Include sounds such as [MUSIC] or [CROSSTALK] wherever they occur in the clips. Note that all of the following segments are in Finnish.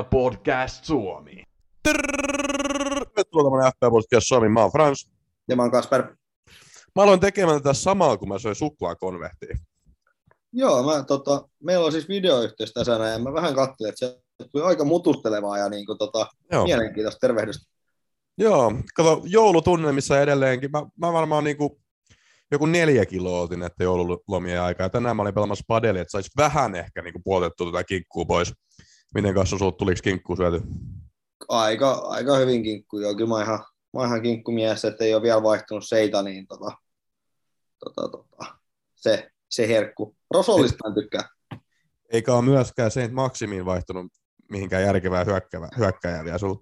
FPL Podcast Suomi. Tervetuloa tämmönen FPL Podcast Suomi. Mä oon Frans. Ja mä oon Kasper. Mä aloin tekemään tätä samalla, kun mä söin suklaakonvehtia. Joo, mä, tota, meillä on siis videoyhteys tässä ja mä vähän katselin, että se tuli aika mutustelevaa ja niin kuin, tota, Joo. mielenkiintoista tervehdystä. Joo, kato, joulutunnelmissa edelleenkin. Mä, mä varmaan niinku joku neljä kiloa otin näiden joululomien aikaa. Ja tänään mä olin pelaamassa padelia, että sais vähän ehkä niinku puotettua tätä kinkkuu pois. Miten kanssa sulta tuliko kinkkuu syöty? Aika, aika hyvin kinkku, joo. Kyllä mä ihan, mä oon ihan kinkkumies, että ei ole vielä vaihtunut seita, niin tota, tota, tota, se, se herkku. Rosollista en tykkää. Eikä ole myöskään Saint Maximiin vaihtunut mihinkään järkevää hyökkävää, hyökkäjää vielä sul.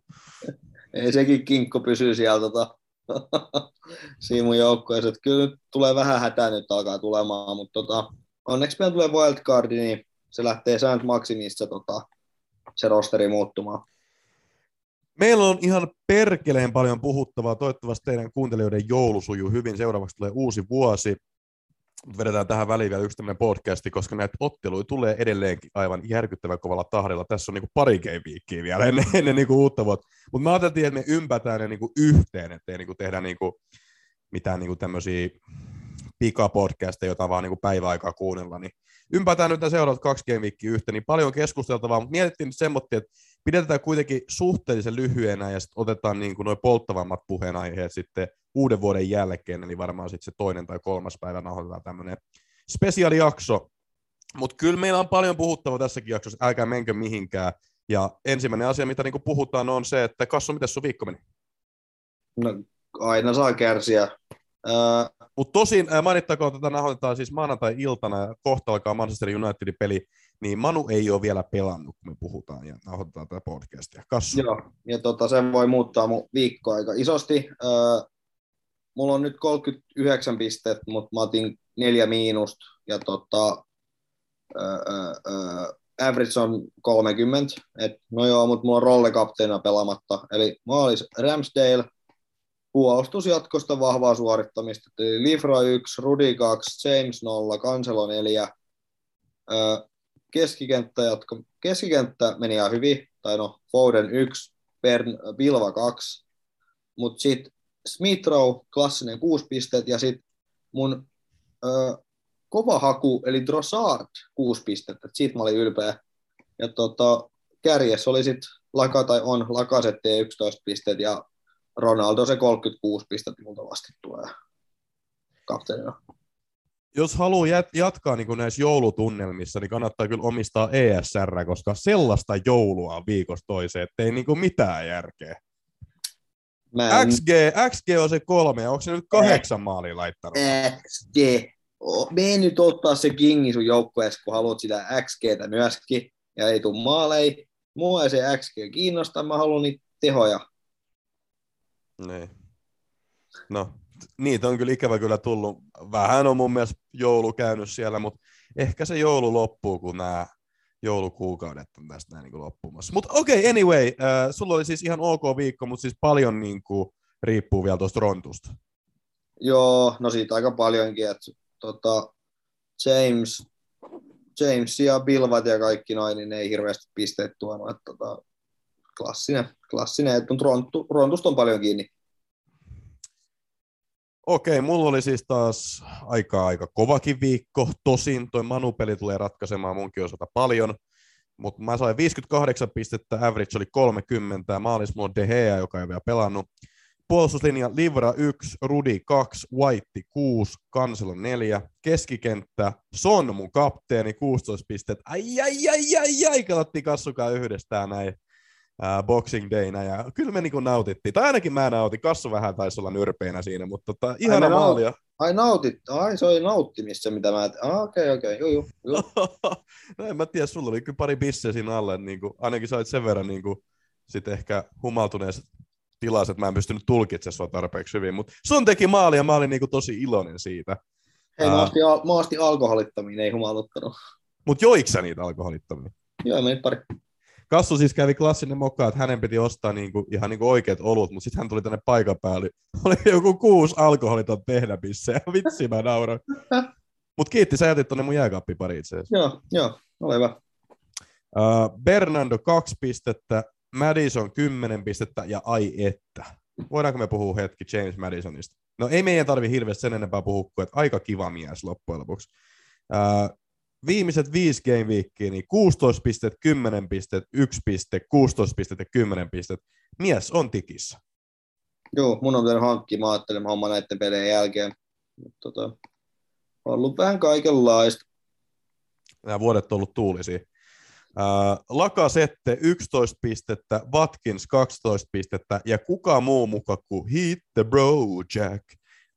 [LAUGHS] Ei sekin kinkku pysyy siellä tota, [LAUGHS] siinä mun joukkueessa. Kyllä nyt tulee vähän hätää nyt alkaa tulemaan, mutta tota, onneksi meillä tulee wildcardi, niin se lähtee Saint Maximista tota, se rosteri muuttumaan. Meillä on ihan perkeleen paljon puhuttavaa. Toivottavasti teidän kuuntelijoiden joulu sujuu hyvin. Seuraavaksi tulee uusi vuosi. Vedetään tähän väliin vielä yksi tämmöinen podcasti, koska näitä otteluja tulee edelleenkin aivan järkyttävän kovalla tahdilla. Tässä on niinku pari viikkiä vielä ennen, ennen niinku uutta vuotta. Mutta me ajateltiin, että me ympätään ne niinku yhteen, ettei niinku tehdä niinku mitään niinku tämmöisiä pikapodcasteja, jota vaan niinku päiväaikaa kuunnella. Niin ympätään nyt seuraavat kaksi gameweekia yhteen, niin paljon keskusteltavaa, mutta mietittiin nyt että pidetään kuitenkin suhteellisen lyhyenä ja sitten otetaan niin kuin noin polttavammat puheenaiheet sitten uuden vuoden jälkeen, eli varmaan sitten se toinen tai kolmas päivä nauhoitetaan tämmöinen spesiaalijakso. Mutta kyllä meillä on paljon puhuttavaa tässäkin jaksossa, älkää menkö mihinkään. Ja ensimmäinen asia, mitä niinku puhutaan, on se, että Kassu, miten sun viikko meni? No, aina saa kärsiä. Mutta tosin äh, mainittakoon, että tätä nauhoitetaan siis maanantai-iltana ja kohta alkaa Manchester Unitedin peli, niin Manu ei ole vielä pelannut, kun me puhutaan ja nauhoitetaan tätä podcastia. Kassu. Joo, ja tota, se voi muuttaa mun viikkoa aika isosti. Öö, mulla on nyt 39 pistettä, mutta mä otin neljä miinusta, ja tota, öö, average on 30. Et, no joo, mutta mulla on rollekapteena pelaamatta. Eli maalis Ramsdale, puolustusjatkosta vahvaa suorittamista. Eli Lifra 1, Rudi 2, James 0, Cancelo 4. Öö, keskikenttä, jatko, keskikenttä meni ihan hyvin, tai no Foden 1, Bern, Bilva 2, mutta sitten Smithrow, klassinen 6 pistet, ja sitten mun ö, kova haku, eli Drossard 6 pistettä, siitä mä olin ylpeä. Ja tota, kärjessä oli sitten Laka tai on Lakasette 11 pistet, ja Ronaldo se 36 pistettä multa vasti tulee kapteenina. Jos haluaa jat- jatkaa niin näissä joulutunnelmissa, niin kannattaa kyllä omistaa ESR, koska sellaista joulua on viikosta toiseen, ettei niin mitään järkeä. Mä en, XG, XG on se kolme, onko se nyt kahdeksan maalia laittanut? XG. O- Mene nyt ottaa se kingi sun joukkueessa, kun haluat sitä XGtä myöskin, ja ei tuu maalei. Mua ei se XG kiinnosta, mä haluan niitä tehoja. Niin. No, niitä on kyllä ikävä kyllä tullut. Vähän on mun mielestä joulu käynyt siellä, mutta ehkä se joulu loppuu, kun nämä joulukuukaudet on tästä näin niin loppumassa. Mutta okei, okay, anyway, äh, sulla oli siis ihan ok viikko, mutta siis paljon niin kuin, riippuu vielä tuosta rontusta. Joo, no siitä aika paljonkin, että tota, James, James ja Bilvat ja kaikki noin, niin ne ei hirveästi pisteet tuonut, että tota, klassinen, klassinen, että rontu, rontusta on paljon kiinni. Okei, mulla oli siis taas aika aika kovakin viikko. Tosin toi Manu-peli tulee ratkaisemaan munkin osalta paljon. Mutta mä sain 58 pistettä, average oli 30, ja maalis mulla on De Gea, joka ei vielä pelannut. Puolustuslinja Livra 1, Rudi 2, White 6, Kanselo 4, keskikenttä Son mun kapteeni 16 pistettä. Ai ai ai ai ai, katsottiin kassukaan yhdestään näin ää, Boxing Dayna ja kyllä me niinku nautittiin. Tai ainakin mä nautin, Kassu vähän taisi olla nyrpeinä siinä, mutta tota, ihana me nau- maalia. Ai nautit, ai se oli nauttimista, mitä mä, ah, okei, okei, okay, juu, [LAUGHS] no en mä tiedä, sulla oli kyllä pari bisseä siinä alle, niin kuin, ainakin sait sen verran niin kuin, sit ehkä humaltuneessa tilassa, että mä en pystynyt tulkitsemaan sua tarpeeksi hyvin, mutta sun teki maali ja mä olin niin kuin, tosi iloinen siitä. Ää. mä ostin, al- mä ostin alkoholittomia, ei humaluttanut. Mutta joiko sä niitä alkoholittomia? Joo, meni pari. Kassu siis kävi klassinen mokka, että hänen piti ostaa niinku, ihan niinku oikeat olut, mutta sitten hän tuli tänne paikan päälle. [LAUGHS] Oli joku kuusi alkoholiton tehdämissä ja vitsi mä nauroin. Mutta kiitti, sä jätit tonne mun jääkaappiin pari itse asiassa. Joo, joo, ole hyvä. Uh, Bernardo 2 pistettä, Madison 10 pistettä ja ai että. Voidaanko me puhua hetki James Madisonista? No ei meidän tarvi hirveästi sen enempää puhua että aika kiva mies loppujen lopuksi. Uh, viimeiset viisi game weekia, niin 16 pistet, 10 pistet, 1 piste, 16 pistet ja 10 pistet. Mies on tikissä. Joo, mun on pitänyt hankkia, mä ajattelin homma näiden pelien jälkeen. Mutta tota, on ollut vähän kaikenlaista. Nämä vuodet on ollut tuulisia. Uh, Lakasette 11 pistettä, Watkins 12 pistettä ja kuka muu muka kuin Hit the Bro Jack.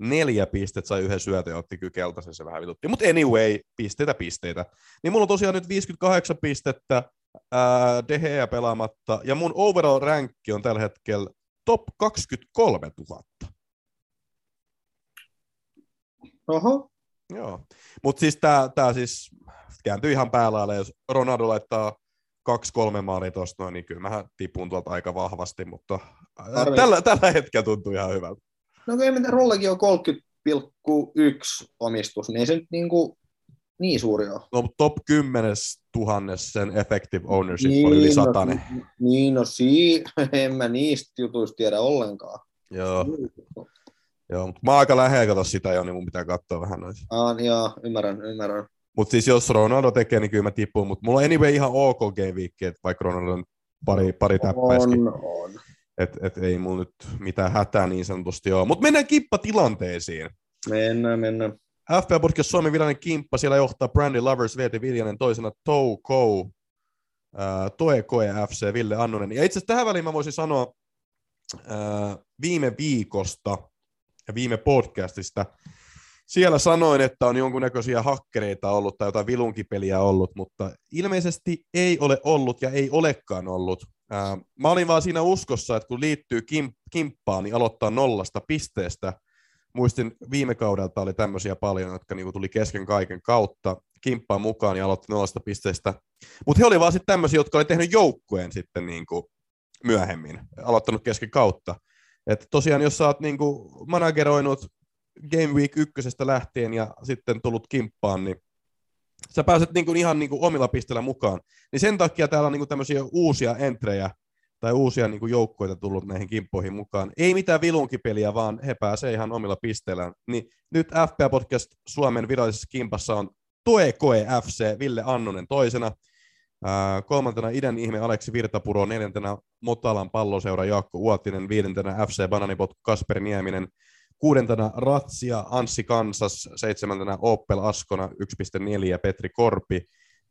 Neljä pistettä sai yhden syötön ja otti kyllä keltaisen, se vähän vitutti. Mutta anyway, pisteitä pisteitä. Niin mulla on tosiaan nyt 58 pistettä, uh, Deheä pelaamatta ja mun overall rankki on tällä hetkellä top 23 000. Oho. Joo, mutta siis tämä tää siis kääntyy ihan päällä, jos Ronaldo laittaa kaksi-kolme maalia tuosta niin kyllä mä tipun tuolta aika vahvasti, mutta tällä, tällä hetkellä tuntuu ihan hyvältä. No kyllä mitä Rollekin on 30,1 omistus, niin ei se nyt niin, kuin niin suuri ole. No top 10 tuhannes sen effective ownership niin, oli yli satainen. No, niin, no si- [LAUGHS] en mä niistä jutuista tiedä ollenkaan. Joo. Joo, mutta mä oon aika lähellä sitä jo, niin mun pitää katsoa vähän noita. Ah, joo, ymmärrän, ymmärrän. Mutta siis jos Ronaldo tekee, niin kyllä mä tipun. Mutta mulla on anyway ihan ok game vaikka Ronaldo on pari, pari täppäiskin. On, on. Et, et ei mulla nyt mitään hätää niin sanotusti ole. Mutta mennään kippatilanteisiin. Mennään, mennään. FPL Podcast Suomen virallinen kimppa, siellä johtaa Brandy Lovers, Veeti Viljanen, toisena Touko, uh, Toe Koe FC, Ville Annunen. Ja itse asiassa tähän väliin mä voisin sanoa uh, viime viikosta ja viime podcastista, siellä sanoin, että on jonkunnäköisiä hakkereita ollut tai jotain vilunkipeliä ollut, mutta ilmeisesti ei ole ollut ja ei olekaan ollut. Mä olin vaan siinä uskossa, että kun liittyy kim- kimppaan, niin aloittaa nollasta pisteestä. Muistin viime kaudelta oli tämmöisiä paljon, jotka niinku tuli kesken kaiken kautta kimppaan mukaan ja aloitti nollasta pisteestä. Mutta he oli vaan sitten tämmöisiä, jotka oli tehnyt joukkueen sitten niinku myöhemmin, aloittanut kesken kautta. Et tosiaan, jos sä oot niinku manageroinut Game Week ykkösestä lähtien ja sitten tullut kimppaan, niin sä pääset niin kuin ihan niin kuin omilla pisteillä mukaan. Niin sen takia täällä on niin kuin tämmöisiä uusia entrejä tai uusia niin kuin joukkoita tullut näihin kimppoihin mukaan. Ei mitään vilunkipeliä, vaan he pääsee ihan omilla pisteillä. Niin nyt FPA Podcast Suomen virallisessa kimpassa on Toe Koe FC, Ville Annunen toisena, Uh, kolmantena idän ihme Aleksi Virtapuro, neljäntenä Motalan palloseura Jaakko Uotinen, viidentenä FC Bananipot Kasper Nieminen, Kuudentena Ratsia, Anssi Kansas, seitsemäntenä Opel Askona, 1.4, Petri Korpi,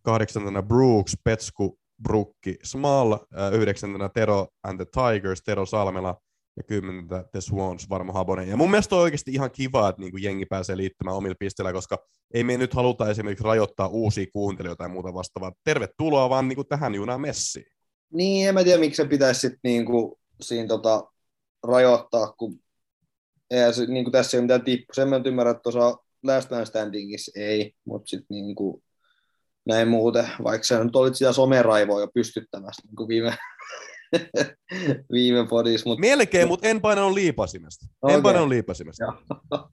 kahdeksantena Brooks, Petsku, Brukki, Small, yhdeksäntenä Tero and the Tigers, Tero Salmela, ja kymmenentä The Swans, Varmo Habonen. Ja mun mielestä on oikeasti ihan kiva, että niin kuin jengi pääsee liittymään omilla pisteillä, koska ei me nyt haluta esimerkiksi rajoittaa uusia kuuntelijoita tai muuta vastaavaa. Tervetuloa vaan niin kuin tähän junaan messiin. Niin, en mä tiedä, miksi se pitäisi sitten niin kuin siinä tota, rajoittaa, kun eihän se, niin kuin tässä ei ole mitään tippu. Sen mä nyt ymmärrän, että tuossa Last Man Standingissa ei, mutta sitten niin kuin, näin muuten, vaikka sä nyt olit sitä someraivoa jo pystyttämässä niin kuin viime, [LAUGHS] viime podissa. Mutta... Melkein, mutta en painanut liipasimesta. Okay. En painanut liipasimesta. [LAUGHS]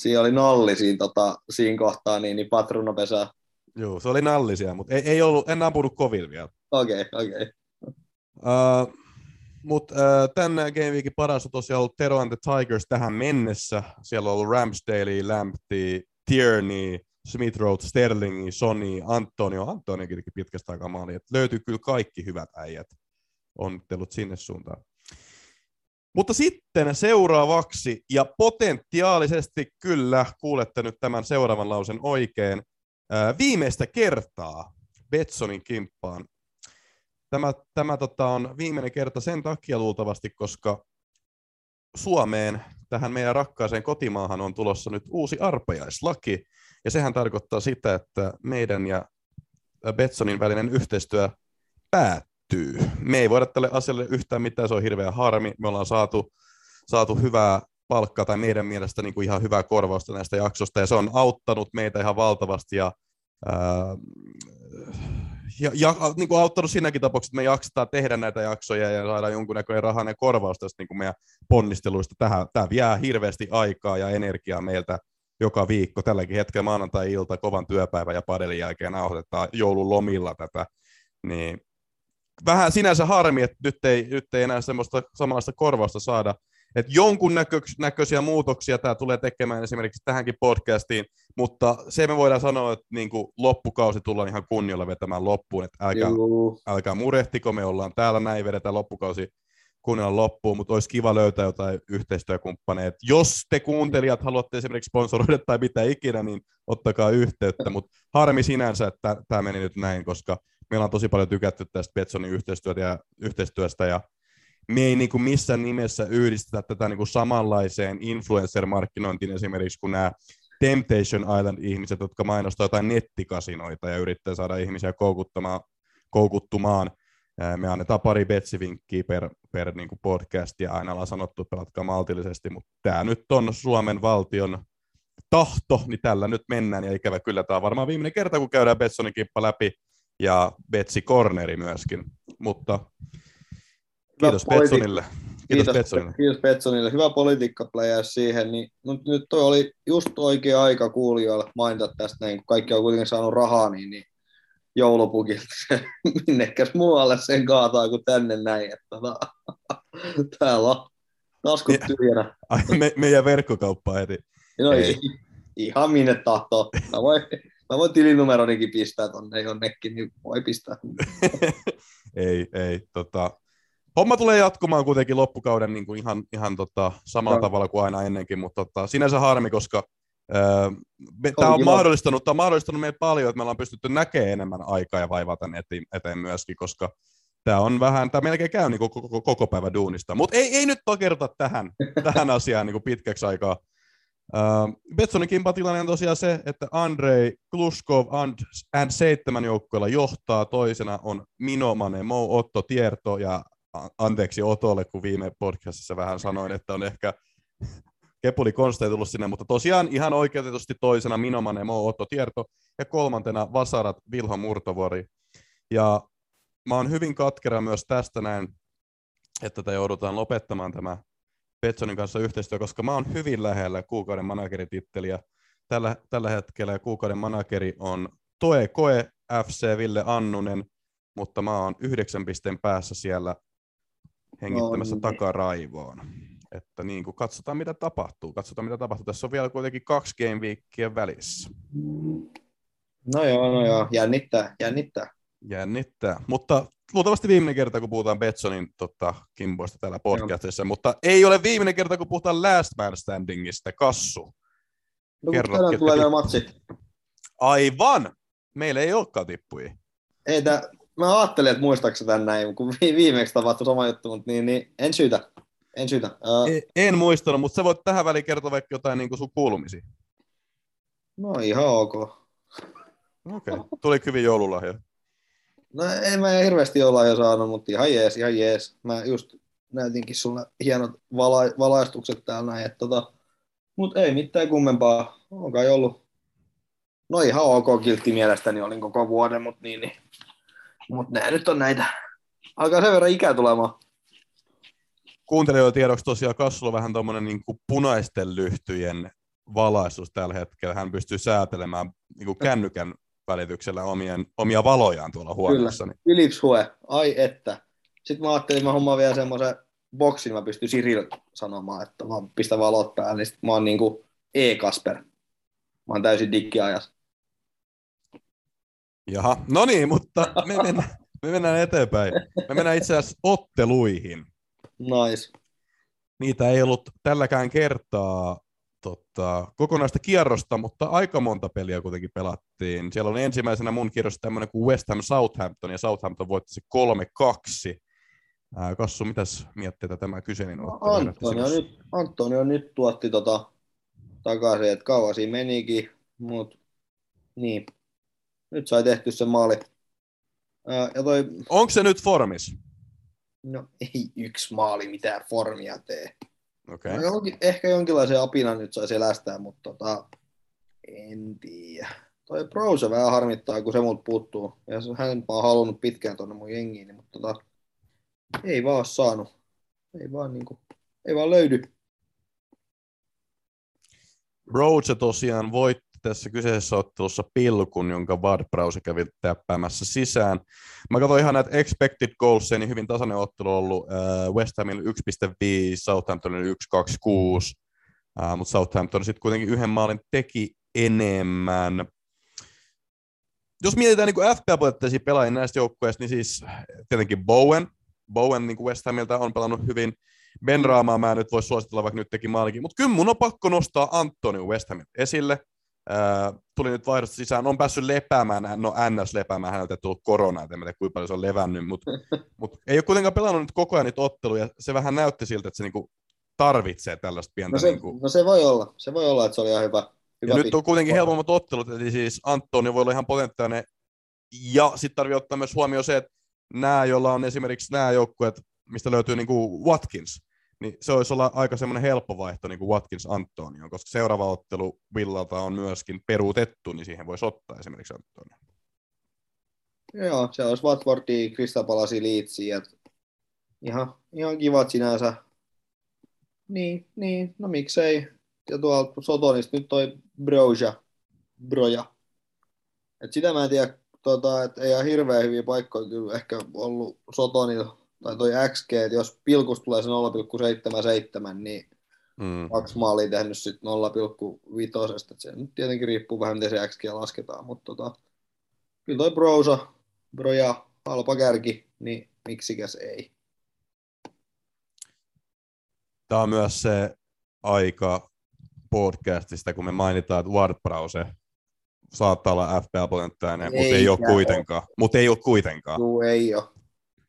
siinä oli nalli siinä, tota, siinä kohtaa, niin, niin patronopesä. Joo, se oli nallisia, mutta ei, ei ollut, en ampunut kovin vielä. Okei, okay, okei. Okay. Uh, mutta äh, tämän Game Weekin paras on tosiaan ollut Tero and the Tigers tähän mennessä. Siellä on ollut Ramsdale, Lamptey, Tierney, Smith Road, Sterling, Sony, Antonio. Antonio teki pitkästä aikaa maali. Et löytyy kyllä kaikki hyvät äijät. Onnittelut sinne suuntaan. Mutta sitten seuraavaksi, ja potentiaalisesti kyllä kuulette nyt tämän seuraavan lausen oikein, ää, viimeistä kertaa Betsonin kimppaan Tämä, tämä tota, on viimeinen kerta sen takia luultavasti, koska Suomeen, tähän meidän rakkaaseen kotimaahan on tulossa nyt uusi arpajaislaki, ja sehän tarkoittaa sitä, että meidän ja Betsonin välinen yhteistyö päättyy. Me ei voida tälle asialle yhtään mitään, se on hirveä harmi. Me ollaan saatu, saatu hyvää palkkaa tai meidän mielestä niin kuin ihan hyvää korvausta näistä jaksosta, ja se on auttanut meitä ihan valtavasti, ja ää, ja, ja niin kuin auttanut siinäkin tapauksessa, että me jaksetaan tehdä näitä jaksoja ja saada jonkunnäköinen rahainen korvaus tästä niin kuin meidän ponnisteluista. Tähän, tämä vie hirveästi aikaa ja energiaa meiltä joka viikko. Tälläkin hetkellä maanantai-ilta kovan työpäivän ja padelin jälkeen nauhoitetaan joululomilla tätä. Niin vähän sinänsä harmi, että nyt ei, nyt ei enää semmoista samanlaista korvausta saada. Että jonkun näkö, näköisiä muutoksia tämä tulee tekemään esimerkiksi tähänkin podcastiin, mutta se me voidaan sanoa, että niin kuin loppukausi tullaan ihan kunnialla vetämään loppuun, että älkää, älkää murehtiko, me ollaan täällä näin, vedetään loppukausi kunnialla loppuun, mutta olisi kiva löytää jotain yhteistyökumppaneita. Jos te kuuntelijat haluatte esimerkiksi sponsoroida tai mitä ikinä, niin ottakaa yhteyttä, mutta harmi sinänsä, että tämä meni nyt näin, koska meillä on tosi paljon tykätty tästä Betsonin yhteistyöstä ja, yhteistyöstä ja me ei niin kuin missään nimessä yhdistetä tätä niin kuin samanlaiseen influencer-markkinointiin esimerkiksi kuin nämä Temptation Island-ihmiset, jotka mainostavat jotain nettikasinoita ja yrittää saada ihmisiä koukuttamaan, koukuttumaan. Me annetaan pari betsivinkkiä per, per niin kuin podcast ja aina ollaan sanottu, että pelatkaa maltillisesti, mutta tämä nyt on Suomen valtion tahto, niin tällä nyt mennään ja ikävä kyllä tämä on varmaan viimeinen kerta, kun käydään Betsonin kippa läpi ja Betsi Corneri myöskin, mutta kiitos politi- Betsonille. Kiitos, kiitos Betsonille. Kiitos Betsonille. Hyvä politiikkapläjäys siihen. Niin, nyt, nyt toi oli just oikea aika kuulijoille mainita tästä, näin, kun kaikki on kuitenkin saanut rahaa, niin, niin joulupukilta minnekäs muualle sen kaataa kuin tänne näin. Että, tota, täällä on taskut tyhjänä. Ai, me, meidän verkkokauppa heti. No ei. Ihan minne tahtoo. Mä voin, mä voin tilinumeronikin pistää tonne jonnekin, niin voi pistää. [LAUGHS] ei, ei. Tota, homma tulee jatkumaan kuitenkin loppukauden niin kuin ihan, ihan tota, samalla no. tavalla kuin aina ennenkin, mutta tota, sinänsä harmi, koska öö, tämä on, mahdollistanut, tämä on mahdollistanut meille paljon, että me ollaan pystytty näkemään enemmän aikaa ja vaivaa tänne eteen, eteen myöskin, koska tämä on vähän, tämä melkein käy niin koko, koko, koko päivä duunista, mutta ei, ei nyt takerta tähän, [LAUGHS] tähän asiaan niin kuin pitkäksi aikaa. Uh, Betsonin kimpatilanne on tosiaan se, että Andrei Kluskov and, and 7 joukkueella johtaa, toisena on Minomane, Mo Otto Tierto ja anteeksi Otolle, kun viime podcastissa vähän sanoin, että on ehkä [LAUGHS] Kepuli Konste tullut sinne, mutta tosiaan ihan oikeutetusti toisena Minomane Mo Otto Tierto ja kolmantena Vasarat Vilho Murtovuori. Ja mä oon hyvin katkera myös tästä näin, että tätä joudutaan lopettamaan tämä Petsonin kanssa yhteistyö, koska mä oon hyvin lähellä kuukauden managerititteliä tällä, tällä hetkellä kuukauden manageri on Toe Koe FC Ville Annunen, mutta mä oon yhdeksän pisteen päässä siellä hengittämässä no, niin. takaraivoon. Että niin kuin katsotaan mitä tapahtuu. Katsotaan mitä tapahtuu. Tässä on vielä kuitenkin kaksi game weekia välissä. No joo, no joo. Jännittää, jännittää. Jännittää. Mutta luultavasti viimeinen kerta, kun puhutaan Betsonin tota, kimpoista täällä podcastissa, joo. mutta ei ole viimeinen kerta, kun puhutaan Last Man Standingista. Kassu. No, Kerro, tulee nämä matsit. Aivan! Meillä ei olekaan tippuja. Ei, tää, mä ajattelin, että muistaaks tän näin, kun viimeksi tapahtui sama juttu, mutta niin, niin en syytä. En syytä. Uh, en, en muistanut, mutta sä voit tähän väliin kertoa vaikka jotain niin sun kuulumisia. No ihan ok. Okei, okay. tuli hyvin joululahja. No en mä hirveästi olla jo saanut, mutta ihan jees, ihan jees. Mä just näytinkin sulle hienot vala- valaistukset täällä näin, että tota, mutta ei mitään kummempaa. On kai ollut, no ihan ok kiltti mielestäni olin koko vuoden, mutta niin, niin mutta nämä nyt on näitä. Alkaa sen verran ikää tulemaan. Kuuntelijoiden tiedoksi tosiaan Kassulla vähän tuommoinen niin punaisten lyhtyjen valaistus tällä hetkellä. Hän pystyy säätelemään niin kuin kännykän välityksellä omien, omia valojaan tuolla huoneessa. Kyllä, Philips Hue, ai että. Sitten mä ajattelin, että mä hommaan vielä semmoisen boksin, mä pystyn Siril sanomaan, että mä pistän valot päälle, niin mä oon niin kuin E-Kasper. Mä oon täysin diggiajassa. Jaha, no niin, mutta me mennään, me mennään eteenpäin. Me mennään itse asiassa otteluihin. Nice. Niitä ei ollut tälläkään kertaa tota, kokonaista kierrosta, mutta aika monta peliä kuitenkin pelattiin. Siellä on ensimmäisenä mun kierros tämmöinen kuin West Ham Southampton, ja Southampton voitti se 3-2. Ää, Kassu, mitäs mietteitä tämä kyseinen no, Antonio, nyt, Antonio nyt tuotti tota takaisin, että kauan siinä menikin, mutta niin, nyt sai tehty se maali. ja toi... Onko se nyt formis? No ei yksi maali mitään formia tee. Okay. No, jonkin, ehkä jonkinlaisen apinan nyt sai selästää, mutta tota, en tiedä. Toi Browse vähän harmittaa, kun se multa puuttuu. Ja hän on halunnut pitkään tuonne mun jengiin, mutta tota, ei vaan saanut. Ei vaan, niinku, ei vaan löydy. Roach tosiaan voitti tässä kyseisessä ottelussa pilkun, jonka Ward Browse kävi täppäämässä sisään. Mä katsoin ihan näitä expected goals, niin hyvin tasainen ottelu ollut. Äh, West Hamin 1.5, Southamptonin 1.26, äh, mutta Southampton sitten kuitenkin yhden maalin teki enemmän. Jos mietitään niin FPL-potteisia pelaajia näistä joukkueista, niin siis tietenkin Bowen. Bowen niin kuin West Hamilta on pelannut hyvin. Ben Raamaa mä nyt voisi suositella, vaikka nyt teki maalikin. Mutta kyllä mun on pakko nostaa Antoni West Hamilta esille. Tuli nyt vaihdosta sisään, on päässyt lepäämään, no NS lepäämään, häneltä ei tullut korona, en tiedä kuinka paljon se on levännyt, mutta [LAUGHS] mut ei ole kuitenkaan pelannut nyt koko ajan niitä otteluja, se vähän näytti siltä, että se niinku tarvitsee tällaista pientä... No se, niinku... no se voi olla, se voi olla, että se oli ihan hyvä. hyvä ja nyt on kuitenkin helpommat ottelut, eli siis Antoni voi olla ihan potentiaalinen, ja sitten tarvii ottaa myös huomioon se, että nämä, joilla on esimerkiksi nämä joukkueet, mistä löytyy niinku Watkins, niin se olisi olla aika semmoinen helppo vaihto niin kuin Watkins Antonio, koska seuraava ottelu Villalta on myöskin peruutettu, niin siihen voisi ottaa esimerkiksi Antonio. Joo, se olisi Watfordi, Crystal Palace, Leedsi, ihan, ihan kivat sinänsä. Niin, niin, no miksei. Ja tuolta Sotonista nyt toi Broja, Broja. Et sitä mä en tiedä, tota, että ei ole hirveän hyviä paikkoja kyllä ehkä ollut Sotonilla tai toi XG, että jos pilkus tulee se 0,77, niin mm. kaksi maalia tehnyt sitten 0,5. Se nyt tietenkin riippuu vähän, miten se XG lasketaan, mutta tota, kyllä toi Brosa, Broja, halpa kärki, niin miksikäs ei. Tämä on myös se aika podcastista, kun me mainitaan, että Ward Browse saattaa olla FPL-potentiaalinen, mutta ei ole kuitenkaan. Mutta ei ole kuitenkaan. Juu, ei ole.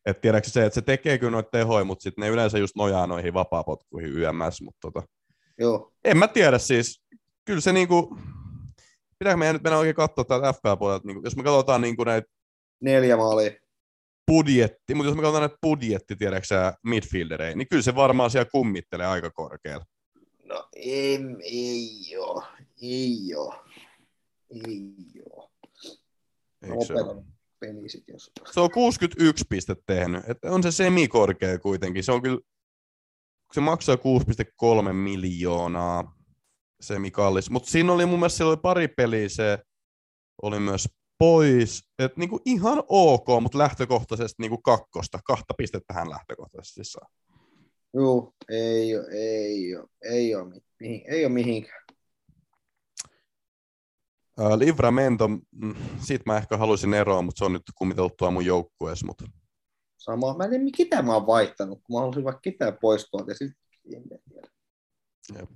Et tiedätkö se, että se tekee kyllä noita tehoja, mutta sitten ne yleensä just nojaa noihin vapaapotkuihin YMS, mutta tota, Joo. en mä tiedä siis. Kyllä se niinku, pitääkö meidän nyt mennä oikein katsoa täältä FPL-puolelta, niinku, jos me katsotaan niinku näitä Neljä maalia. budjetti, mutta jos me katsotaan näitä budjetti, tiedätkö sä, midfieldereja, niin kyllä se varmaan siellä kummittelee aika korkealla. No ei, ei oo, ei oo, ei oo. Eikö se ole? Peli sit, jos... Se on 61 pistettä tehnyt. että on se semikorkea kuitenkin. Se on kyllä, se maksaa 6,3 miljoonaa semikallis. Mutta siinä oli mun mielestä oli pari peliä, se oli myös pois. Et niinku ihan ok, mutta lähtökohtaisesti niinku kakkosta. Kahta pistettä hän lähtökohtaisesti saa. Joo, ei ole, ei ole, ei ole, ei ole mihinkään. Uh, Livramento, siitä mä ehkä haluaisin eroa, mutta se on nyt kummitellut tuo mun joukkueessa. Mutta... Sama, mä en tiedä, ketä mä oon vaihtanut, kun mä haluaisin vaikka ketään poistua, ja sitten Jep.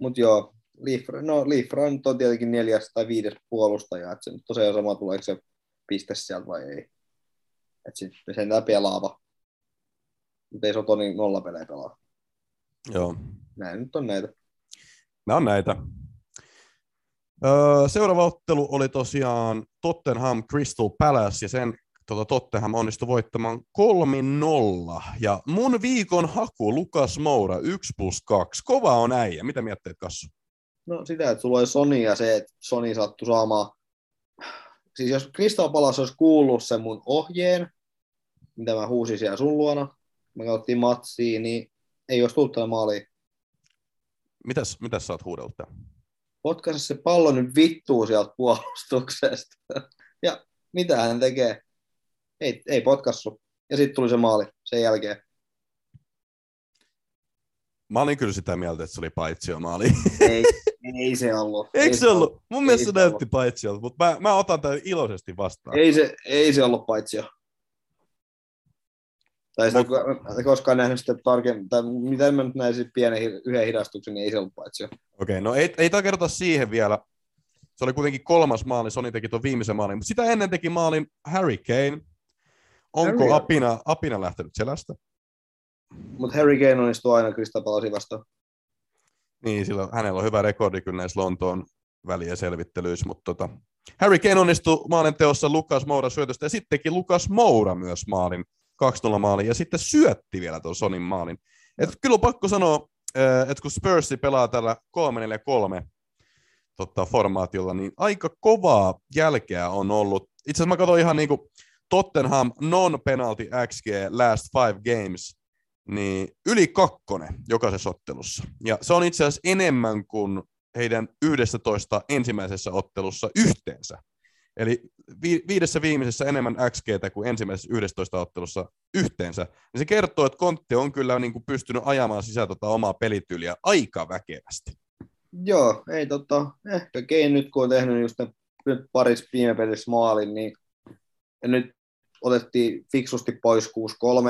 Mutta joo, Lifra, no Lifra nyt on tietenkin neljäs tai viides puolustaja, että se nyt tosiaan sama tuleeko se piste sieltä vai ei. Että sitten sen läpi laava. Mutta ei Soto niin nolla pelejä pelaa. Joo. Näin nyt on näitä. Nämä on näitä. Öö, seuraava ottelu oli tosiaan Tottenham Crystal Palace, ja sen tota, Tottenham onnistui voittamaan 3-0. Ja mun viikon haku, Lukas Moura, 1 plus 2. Kova on äijä. Mitä mietteet, Kassu? No sitä, että sulla oli Sony ja se, että Sony sattui saamaan... Siis jos Crystal Palace olisi kuullut sen mun ohjeen, mitä mä huusin siellä sun luona, me katsottiin matsiin, niin ei olisi tullut tällä maaliin. Mitäs, mitäs sä oot huudellut potkaise se pallo nyt vittuu sieltä puolustuksesta. ja mitä hän tekee? Ei, ei potkassu. Ja sitten tuli se maali sen jälkeen. Mä olin kyllä sitä mieltä, että se oli paitsio maali. Ei, ei se ollut. [LAUGHS] Eikö ei se ollut? Mun mielestä se näytti ollut. paitsiolta, mutta mä, mä otan tämän iloisesti vastaan. Ei se, ei se ollut paitsio. Tai sitä Mut- Mut... koskaan nähnyt sitä tarkemmin, tai mitä mä nyt näin pienen yhden hidastuksen, niin ei se ollut paitsio. Okei, no ei, ei takerrota siihen vielä. Se oli kuitenkin kolmas maali, Sony teki tuon viimeisen maalin, mutta sitä ennen teki maalin Harry Kane. Onko Harry- apina, apina lähtenyt selästä? Mutta Harry Kane onnistuu aina Crystal Palacea vastaan. Niin, sillä, hänellä on hyvä rekordi kyllä näissä Lontoon väliä selvittelyissä, mutta tota, Harry Kane onnistui maalin teossa Lukas Moura syötöstä, ja sitten teki Lukas Moura myös maalin, 2-0 maalin, ja sitten syötti vielä tuon Sonin maalin. Et kyllä on pakko sanoa, äh, että kun Spursi pelaa tällä 3-4-3 tota, formaatiolla, niin aika kovaa jälkeä on ollut. Itse asiassa mä katsoin ihan niinku Tottenham non-penalty XG last five games, niin yli kakkonen jokaisessa ottelussa. Ja se on itse asiassa enemmän kuin heidän 11 ensimmäisessä ottelussa yhteensä. Eli vi- viidessä viimeisessä enemmän XGtä kuin ensimmäisessä 11 ottelussa yhteensä. Ja se kertoo, että Kontte on kyllä niin kuin pystynyt ajamaan sisään tota omaa pelityyliä aika väkevästi. Joo, ei tota, ehkä Kein nyt kun on tehnyt just ne, nyt paris viime pelissä maalin, niin ja nyt otettiin fiksusti pois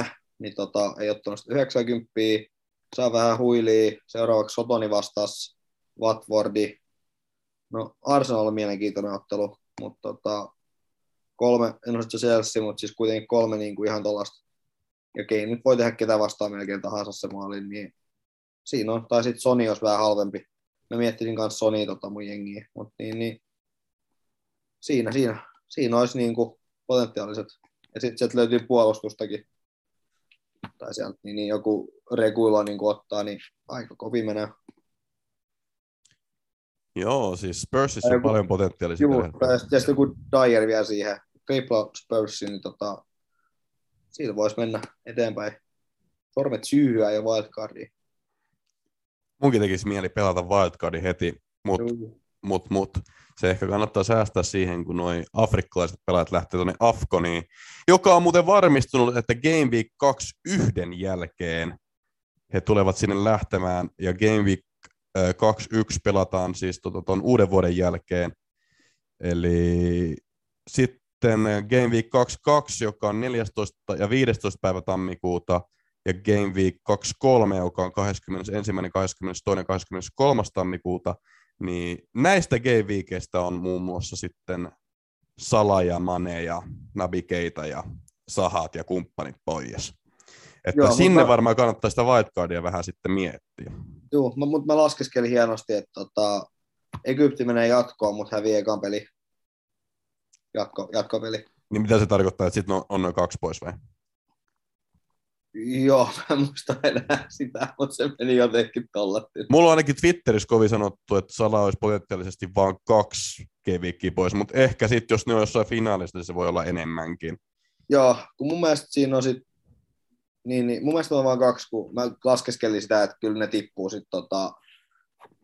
6-3, niin tota, ei ottanut sitä 90, saa vähän huilia, seuraavaksi Sotoni vastasi Watfordi, no Arsenal on mielenkiintoinen ottelu, mutta tota, kolme, en ole se Chelsea, mutta siis kuitenkin kolme niin kuin ihan tuollaista, ja Kein nyt voi tehdä ketä vastaan melkein tahansa se maalin, niin siinä on, tai sitten Sony olisi vähän halvempi, mä miettisin kanssa Sony tota mun jengiä, mutta niin, niin, siinä, siinä, siinä olisi niin kuin potentiaaliset. Ja sitten sieltä löytyy puolustustakin. Tai sieltä niin, niin joku Reguila niin ottaa, niin aika kovin menee. Joo, siis Spursissa on Joku- paljon potentiaalisia. Juu, tällä tai sitten joku Dyer vielä siihen. Triple Spursiin, niin tota, siitä voisi mennä eteenpäin. Sormet syyhyä ja wildcardiin. Munkin tekisi mieli pelata wildcardin heti, mutta mut, mut, se ehkä kannattaa säästää siihen, kun noi afrikkalaiset pelaajat lähtee tuonne Afkoniin, joka on muuten varmistunut, että Game Week 2 yhden jälkeen he tulevat sinne lähtemään, ja Game Week 2-1 pelataan siis tuon tota, uuden vuoden jälkeen. Eli sitten Game Week 2-2, joka on 14. ja 15. päivä tammikuuta, ja Game Week 2-3, joka on 21., 22., 23. tammikuuta, niin näistä game weekeistä on muun muassa sitten Sala ja Mane ja Nabi Keita ja Sahat ja kumppanit pois. Että Joo, Joo, sinne mutta- varmaan kannattaa sitä wildcardia vähän sitten miettiä. Joo, mutta mä laskeskelin hienosti, että tota, Egypti menee jatkoon, mutta hävii ekan peli. Jatko, jatkopeli. Niin mitä se tarkoittaa, että sitten on, on noin kaksi pois vai? Joo, [LAUGHS] mä en muista enää sitä, mutta se meni jotenkin tolla. Mulla on ainakin Twitterissä kovin sanottu, että Sala olisi potentiaalisesti vain kaksi kevikkiä pois, mutta ehkä sitten jos ne on jossain finaalissa, niin se voi olla enemmänkin. Joo, kun mun mielestä siinä on sit, niin, niin mun mielestä on vaan kaksi, kun mä laskeskelin sitä, että kyllä ne tippuu sit tota,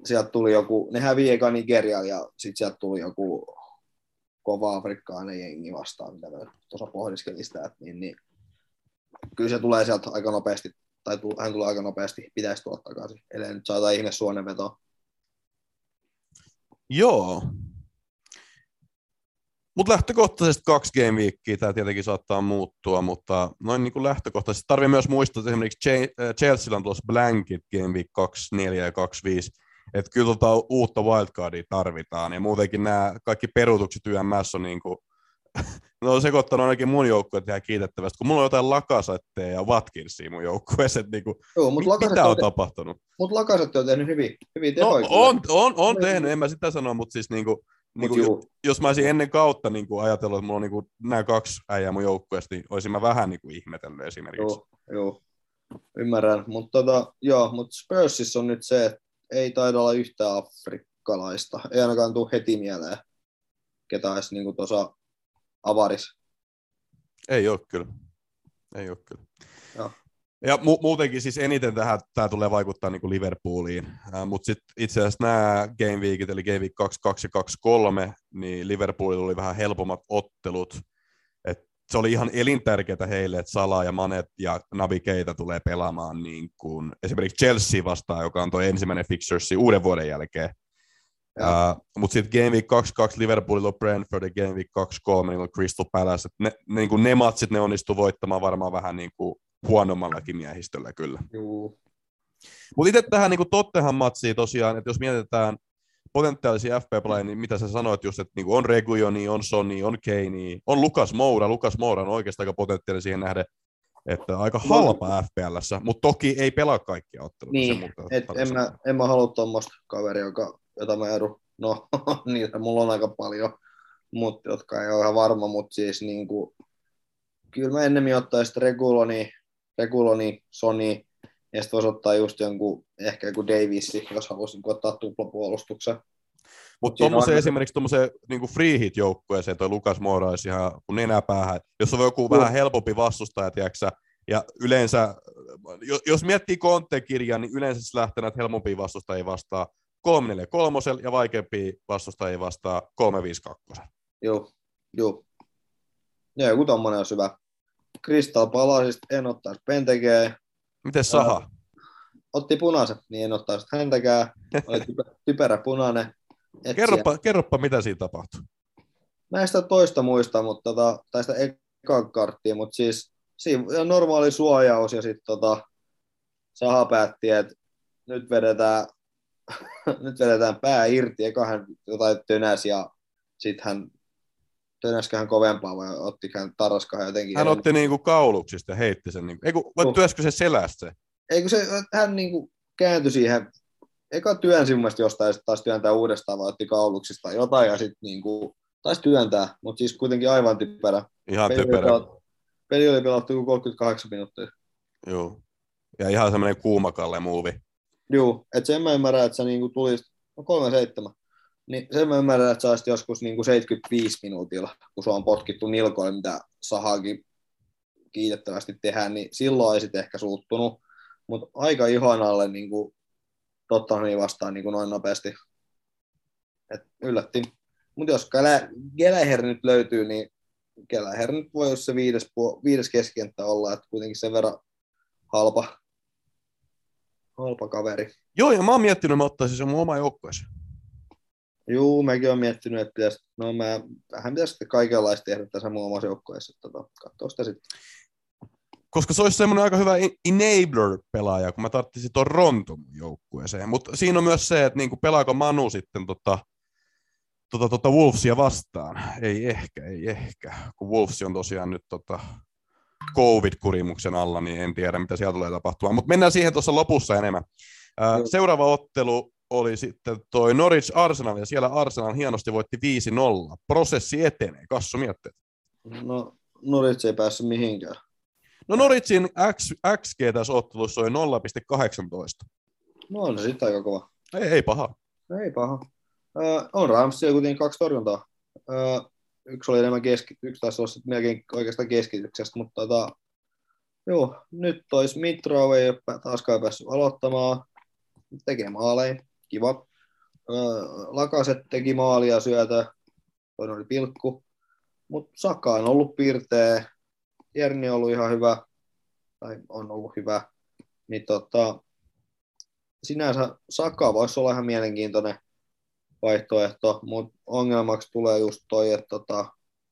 sieltä tuli joku, ne hävii eka Nigeria ja sitten sieltä tuli joku kova afrikkainen jengi vastaan, mitä mä tuossa pohdiskelin sitä, että niin, niin, kyllä se tulee sieltä aika nopeasti, tai tu, hän tulee aika nopeasti, pitäisi tulla takaisin, ellei nyt saata ihme suonenvetoa. Joo. Mutta lähtökohtaisesti kaksi game weekia, tämä tietenkin saattaa muuttua, mutta noin niin kuin lähtökohtaisesti tarvii myös muistaa, että esimerkiksi äh, Chelsea on tuossa blanket game week 24 ja 25, että kyllä tota uutta wildcardia tarvitaan, ja muutenkin nämä kaikki peruutukset YMS on niin kuin, [LAUGHS] ne on sekoittanut ainakin mun joukkueet ihan kiitettävästi, kun mulla on jotain Lakasetteja ja Watkinsia mun joukkueessa, että niinku, Joo, mit, mutta mitä on Lakaset, tapahtunut? mut Lakaset on tehnyt hyvin, hyvin No, tehoja. kyllä. on, on, on Kyllä. tehnyt, en mä sitä sano, mutta siis niinku, Mut niinku, juu. jos mä olisin ennen kautta niin kuin ajatellut, että mulla on niin kuin nämä kaksi äijää mun joukkueesta, niin olisin mä vähän niin kuin ihmetellyt esimerkiksi. Joo, joo. Ymmärrän, mutta tota, joo, mut Spursissa on nyt se, että ei taida olla yhtään afrikkalaista. Ei ainakaan tule heti mieleen, ketä olisi niin tuossa avaris. Ei ole kyllä. Ei ole kyllä. Joo. Ja mu- muutenkin siis eniten tähän tämä tulee vaikuttaa niin kuin Liverpooliin, äh, mutta sitten itse asiassa nämä game weekit, eli game week 2, 2 ja 2, 3, niin Liverpoolilla oli vähän helpommat ottelut. Et se oli ihan elintärkeää heille, että Salah ja Manet ja Nabi Keita tulee pelaamaan niin kuin esimerkiksi Chelsea vastaan, joka on tuo ensimmäinen fixtures uuden vuoden jälkeen. Uh, mutta sitten Game Week 2-2 Liverpoolilla on Brentford ja Game Week 2-3 niillä on Crystal Palace. Et Ne, ne, niin ne matsit ne onnistu voittamaan varmaan vähän niin kuin huonommallakin miehistöllä kyllä. Juu. Mutta itse tähän niin Tottenham matsiin tosiaan, että jos mietitään potentiaalisia fp pelaajia niin mitä sä sanoit just, että niin on Reguioni, on Sony, on Keini, on Lukas Moura. Lukas Moura on oikeastaan aika potentiaalinen siihen nähden, että aika halpa FPLssä, mutta toki ei pelaa kaikkia otteluita. Niin, Et en, mä, en mä halua tuommoista kaveria, joka, jota mä edun. No, [LAUGHS] niitä mulla on aika paljon, mutta jotka ei ole ihan varma, mutta siis niin kuin, kyllä mä ennemmin ottaisin Reguloni, Reguloni, Sony, ja sitten voisi ottaa just jonkun, ehkä joku Davisi, jos haluaisin ottaa tuplapuolustuksen. Mutta on tuommoiseen aina- esimerkiksi tuommoiseen niin free hit joukkueeseen toi Lukas Moura olisi ihan kun nenäpäähän. Jos on joku Joo. vähän helpompi vastustaja, tiedätkö, sä, Ja yleensä, jo- jos miettii Conte-kirjaa, niin yleensä se lähtee, että helpompia vastustajia vastaa 3-4-3 ja vaikeampia vastustajia vastaa 3-5-2. Joo, joo. Ja joku tommonen on hyvä. Crystal Palasista en ottaisi Pentekeä. Miten Saha? Otti punaisen, niin en ottaisi häntäkään. Oli typer- [LAUGHS] typerä punainen. Etsiä. Kerropa, kerropa, mitä siinä tapahtui. Sitä toista muista, mutta tota, tai sitä ekan karttia, mutta siis siinä normaali suojaus ja sitten tota, Saha päätti, että nyt vedetään, [LAUGHS] nyt vedetään pää irti, eka hän jotain tönäs ja sitten hän tönäskö hän kovempaa vai otti hän taraskaan jotenkin. Hän otti niinku kauluksista heitti sen. Niinku, eiku, vai Joo. työskö se selästä se? Eikö se, hän niinku kääntyi siihen, eka työnsi mun mielestä jostain sitten taas työntää uudestaan vai otti kauluksista jotain ja sitten niinku, taisi työntää, mutta siis kuitenkin aivan typerä. Ihan Peli oli typerä. pelattu- Peli oli pelattu joku 38 minuuttia. Joo. Ja ihan semmoinen kuumakalle muuvi. Joo, että sen mä ymmärrän, että sä niinku tulisit, no 37, niin sen mä ymmärrän, että sä olisit joskus niinku 75 minuutilla, kun sua on potkittu nilkoille, mitä Sahakin kiitettävästi tehdään, niin silloin olisit ehkä suuttunut, mutta aika ihanalle niinku Tottenhamia vastaan niinku noin nopeasti. Et yllätti. Mutta jos Gallagher nyt löytyy, niin Gallagher nyt voi olla se viides, viides keskenttä olla, että kuitenkin sen verran halpa, halpa kaveri. Joo, ja mä oon miettinyt, että mä ottaisin sen mun oma joukkueeseen. Juu, mäkin olen miettinyt, että pitäisi, no mä, vähän pitäisi sitten kaikenlaista tehdä tässä omassa joukkueessa. Tota, katsoa sitä sitten. Koska se olisi semmoinen aika hyvä en- enabler-pelaaja, kun mä tarvitsin tuon Ronton mun joukkueeseen. Mutta siinä on myös se, että niinku pelaako Manu sitten tota, tota, tota Wolvesia vastaan. Ei ehkä, ei ehkä. Kun Wolves on tosiaan nyt tota COVID-kurimuksen alla, niin en tiedä, mitä siellä tulee tapahtumaan. Mutta mennään siihen tuossa lopussa enemmän. Seuraava ottelu oli sitten toi Norwich Arsenal, ja siellä Arsenal hienosti voitti 5-0. Prosessi etenee. Kassu mietteet. No, Norits ei päässyt mihinkään. No Norwichin X, XG tässä ottelussa oli 0,18. No on se sitten aika kova. Ei, ei paha. Ei paha. Öö, on Ramsey kuitenkin kaksi torjuntaa. Öö, yksi oli enemmän keski, yksi taisi olla melkein oikeastaan keskityksestä, mutta tota, joo, nyt toi Smithrow ei ole taaskaan päässyt aloittamaan. Tekee maaleja, kiva. Lakaset teki maalia syötä, toinen oli pilkku. Mutta Saka on ollut piirteä, Jerni on ollut ihan hyvä, tai on ollut hyvä. Niin tota, sinänsä Saka voisi olla ihan mielenkiintoinen vaihtoehto, mutta ongelmaksi tulee just toi, että tota,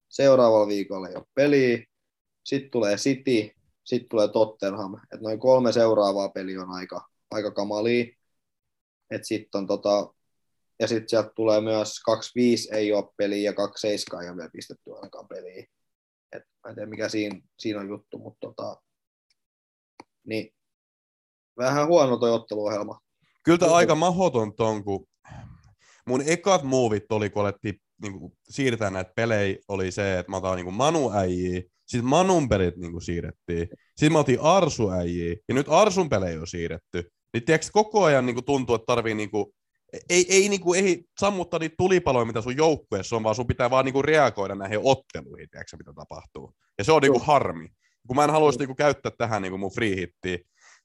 seuraavalla viikolla ei ole peliä, sitten tulee City, sitten tulee Tottenham, että noin kolme seuraavaa peliä on aika, aika kamalia, et sit on tota, ja sitten sieltä tulee myös 25 ei ole peliä ja 27 ei ole vielä pistetty ainakaan peliä. Et mä en tiedä mikä siinä, siinä on juttu, mutta tota, niin vähän huono toi otteluohjelma. Kyllä tämä aika mahdoton on, kun mun ekat muovit oli, kun alettiin niin siirtää näitä pelejä, oli se, että mä otan niin kuin Manu äijiä, sitten Manun pelit niin kuin, siirrettiin, sitten mä otin Arsu äijiä, ja nyt Arsun pelejä on siirretty. Niin tiedätkö, koko ajan niin kuin, tuntuu, että tarvii niin kuin, ei, ei, niin kuin, ei sammuttaa niitä tulipaloja, mitä sun joukkueessa on, vaan sun pitää vaan niin kuin, reagoida näihin otteluihin, tiedätkö, mitä tapahtuu. Ja se on niin kuin, harmi. Kun mä en haluaisi niin kuin, käyttää tähän niin kuin, mun free hittiä.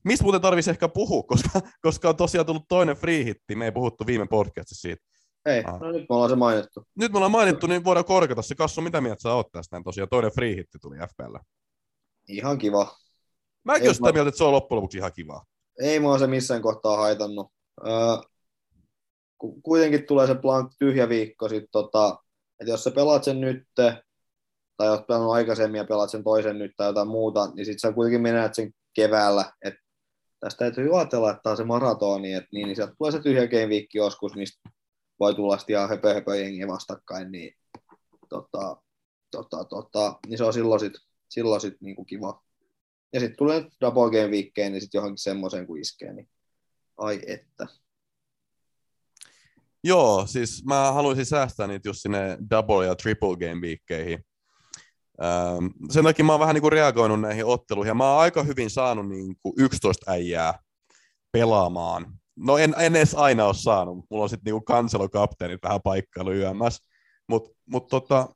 Mistä muuten tarvitsisi ehkä puhua, koska, koska on tosiaan tullut toinen free hitti, me ei puhuttu viime podcastissa siitä. Ei, Ah. no nyt me ollaan se mainittu. Nyt me ollaan mainittu, niin voidaan korkata se. Kassu, mitä mieltä sä oot tästä? näin? Tosiaan toinen free hitti tuli FPL. Ihan kiva. Mäkin olen sitä mä- mieltä, että se on loppujen lopuksi ihan kivaa. Ei mua se missään kohtaa haitannut. Öö, ku- kuitenkin tulee se blank tyhjä viikko sit tota, että jos sä pelaat sen nyt, tai oot pelannut aikaisemmin ja pelaat sen toisen nyt tai jotain muuta, niin sit sä kuitenkin menet sen keväällä, että tästä täytyy ajatella, että tää on se maratoni, että niin, niin sieltä tulee se tyhjä viikki joskus, mistä voi tulla sitten ihan höpö, höpö jengiä vastakkain, niin, tota, tota, tota, niin se on silloin sit, silloin sit niinku kiva. Ja sitten tulee double game viikkeen, niin sitten johonkin semmoiseen kuin iskee, niin ai että. Joo, siis mä haluaisin säästää niitä just sinne double ja triple game viikkeihin. Ähm, sen takia mä oon vähän niin kuin reagoinut näihin otteluihin, ja mä oon aika hyvin saanut niin kuin 11 äijää pelaamaan. No en, en edes aina ole saanut, mulla on sitten niin kanselokapteenit vähän paikkailu YMS. Mutta mut tota,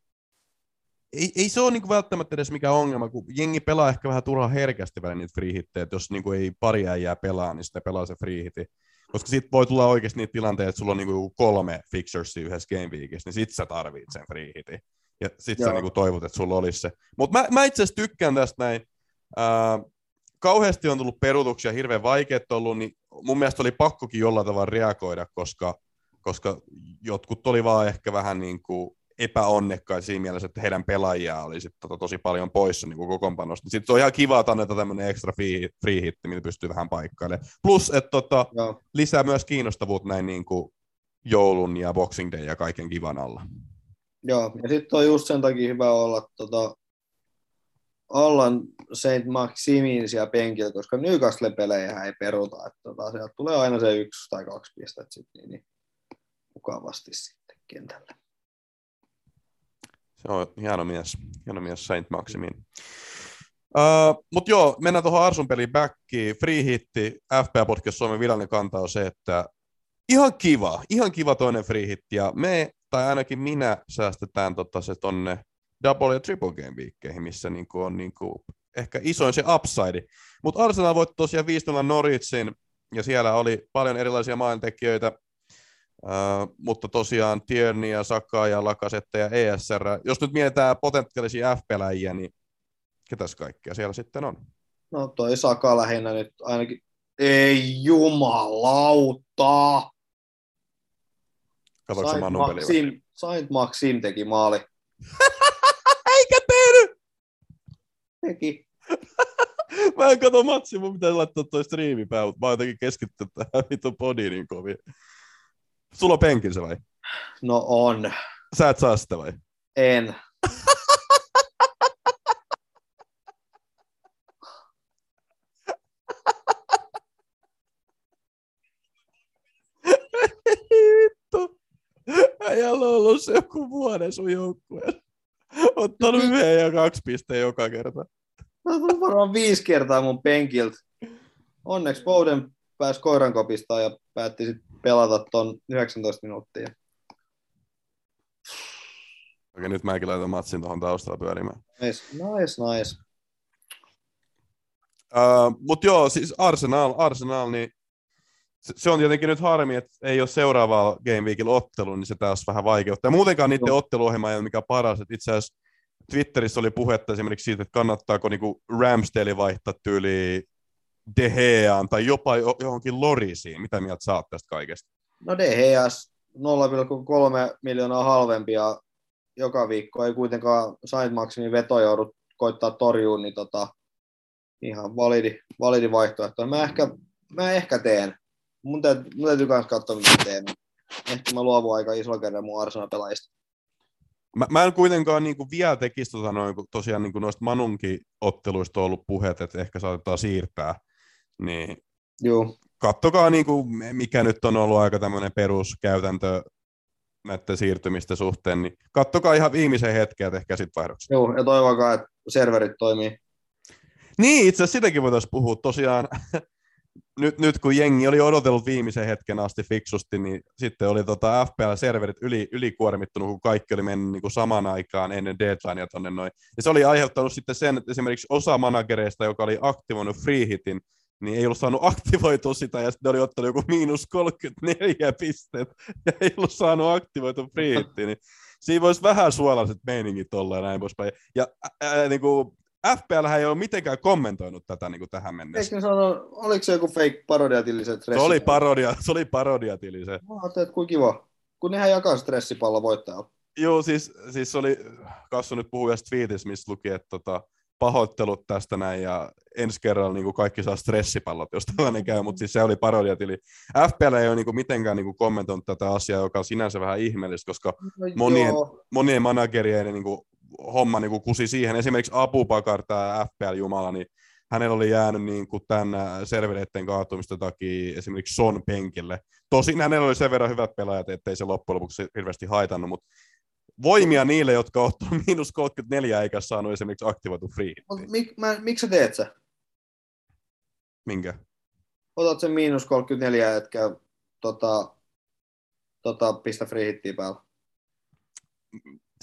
ei, ei se ole niinku välttämättä edes mikään ongelma, kun jengi pelaa ehkä vähän turhaa herkästi välillä niitä free hittejä, että jos niinku ei pari äijää pelaa, niin sitten pelaa se free hitti. Koska sitten voi tulla oikeasti niitä tilanteita, että sulla on niinku kolme fixersia yhdessä game weekissä, niin sit sä tarvit sen free hitin. Ja sit Joo. sä niinku toivot, että sulla olisi se. Mutta mä, mä itse asiassa tykkään tästä näin. Äh, kauheasti on tullut perutuksia, hirveän vaikeat ollut, niin mun mielestä oli pakkokin jollain tavalla reagoida, koska, koska jotkut oli vaan ehkä vähän niin kuin epäonnekkaita siinä mielessä, että heidän pelaajia oli sit tota tosi paljon poissa niin kokoonpanosta. Sitten on ihan kiva, että annetaan tämmöinen extra free, free hit, millä pystyy vähän paikkailemaan. Plus, että tota, lisää myös kiinnostavuutta näin niin kuin joulun ja Boxing Day ja kaiken kivan alla. Joo, ja sitten on just sen takia hyvä olla tota, Allan St. Maximin siellä penkillä, koska Newcastle-pelejä ei peruta. Että tota, sieltä tulee aina se yksi tai kaksi pistettä sitten niin, niin mukavasti sitten kentällä. On hieno mies, hieno mies Saint Maximin. Uh, Mutta joo, mennään tuohon Arsun peliin backiin. Free hitti, FPA Podcast Suomen virallinen kanta on se, että ihan kiva, ihan kiva toinen free hitti, ja me, tai ainakin minä, säästetään tota se tonne double ja triple game viikkeihin, missä niinku on niinku ehkä isoin se upside. Mutta Arsenal voitti tosiaan 5 Norwichin, ja siellä oli paljon erilaisia maailmantekijöitä, Uh, mutta tosiaan Tierney ja Saka ja Lakasette ja ESR. Jos nyt mietitään potentiaalisia FPläjiä, niin ketäs kaikkea siellä sitten on? No toi Saka lähinnä nyt ainakin. Ei jumalauta! Katsoinko Saint Maxim, Saint Maxim teki maali. [LAUGHS] Eikä tehnyt! Teki. [LAUGHS] Mä en katso matsia, mun pitää laittaa toi striimi mutta mä oon jotenkin keskittynyt tähän vittu podiin niin kovin. Sulla on penkinsä vai? No on. Sä et saa sitä vai? En. Vittu. Äijällä on ollut se joku vuoden sun joukkueen. Ottanut yhden ja kaksi pisteen joka kerta. Mä oon varmaan viisi kertaa mun penkiltä. Onneksi Bowden pääsi koirankopista ja päätti sit pelata tuon 19 minuuttia. Okei, nyt mäkin laitan matsin tuohon taustalla pyörimään. Nice, nice, nice. Uh, Mutta joo, siis Arsenal, Arsenal, niin se, se on tietenkin nyt harmi, että ei ole seuraavaa Game Weekillä ottelu, niin se taas vähän vaikeuttaa. Muutenkaan niiden no. otteluohjelma ei ole mikä paras. Että itse asiassa Twitterissä oli puhetta esimerkiksi siitä, että kannattaako niinku Ramsdale vaihtaa tyyliin De Geaan tai jopa johonkin Lorisiin. Mitä mieltä saat tästä kaikesta? No De Geas 0,3 miljoonaa halvempia joka viikko. Ei kuitenkaan Saint Maximin veto joudu koittaa torjua, niin tota, ihan validi, validi vaihtoehto. Mä ehkä, mä ehkä teen. Mun täytyy, mun täytyy myös katsoa, mitä teen. Ehkä mä luovun aika isolla kerran mun Arsenal-pelaajista. Mä, mä en kuitenkaan niin kuin vielä tekisi tota noin, kun tosiaan niin kuin noista Manunkin otteluista on ollut puheet, että ehkä saatetaan siirtää niin Joo. kattokaa, niin kuin, mikä nyt on ollut aika tämmöinen peruskäytäntö näiden siirtymistä suhteen, niin kattokaa ihan viimeisen hetken ja tehkää sitten vaihdoksia. Joo, ja toivokaa, että serverit toimii. Niin, itse asiassa sitäkin voitaisiin puhua. Tosiaan [LAUGHS] nyt, nyt kun jengi oli odotellut viimeisen hetken asti fiksusti, niin sitten oli tota FPL-serverit yli, ylikuormittunut, kun kaikki oli mennyt niin kuin samaan aikaan ennen deadlinea tonne noin. Ja se oli aiheuttanut sitten sen, että esimerkiksi osa managereista, joka oli aktivoinut free hitin, niin ei ollut saanut aktivoitua sitä, ja sitten oli ottanut joku miinus 34 pistet, ja ei ollut saanut aktivoitua free hittiä, niin siinä voisi vähän suolaiset meiningit olla ja näin poispäin. Ja ää, niin kuin, FPL ei ole mitenkään kommentoinut tätä niin kuin tähän mennessä. Eikö sano, oliko se joku fake parodiatili se Se oli parodia, se oli parodiatili se. Mä ajattelin, että kuinka kiva. Kun nehän jakaa stressipallo voittajalle. Joo, siis, siis oli, Kassu nyt puhui tweetissä, missä luki, että tota, pahoittelut tästä näin ja ensi kerralla niin kuin kaikki saa stressipallot, jos tällainen käy, mutta siis se oli parodiatili. FPL ei ole niin kuin mitenkään niin kuin kommentoinut tätä asiaa, joka on sinänsä vähän ihmeellistä, koska no monien, monien managerien niin kuin homma niin kuin kusi siihen. Esimerkiksi Abubakar, tämä FPL-jumala, niin hänellä oli jäänyt niin kuin tämän servereiden kaatumista takia esimerkiksi Son penkille. Tosin hänellä oli sen verran hyvät pelaajat, ettei se loppujen lopuksi hirveästi haitannut, mutta voimia niille, jotka on ottanut miinus 34 eikä saanut esimerkiksi aktivoitu free. Mik, mä, miksi sä teet sä? Minkä? Otat sen miinus 34, etkä tota, tota, pistä free hittiä päällä.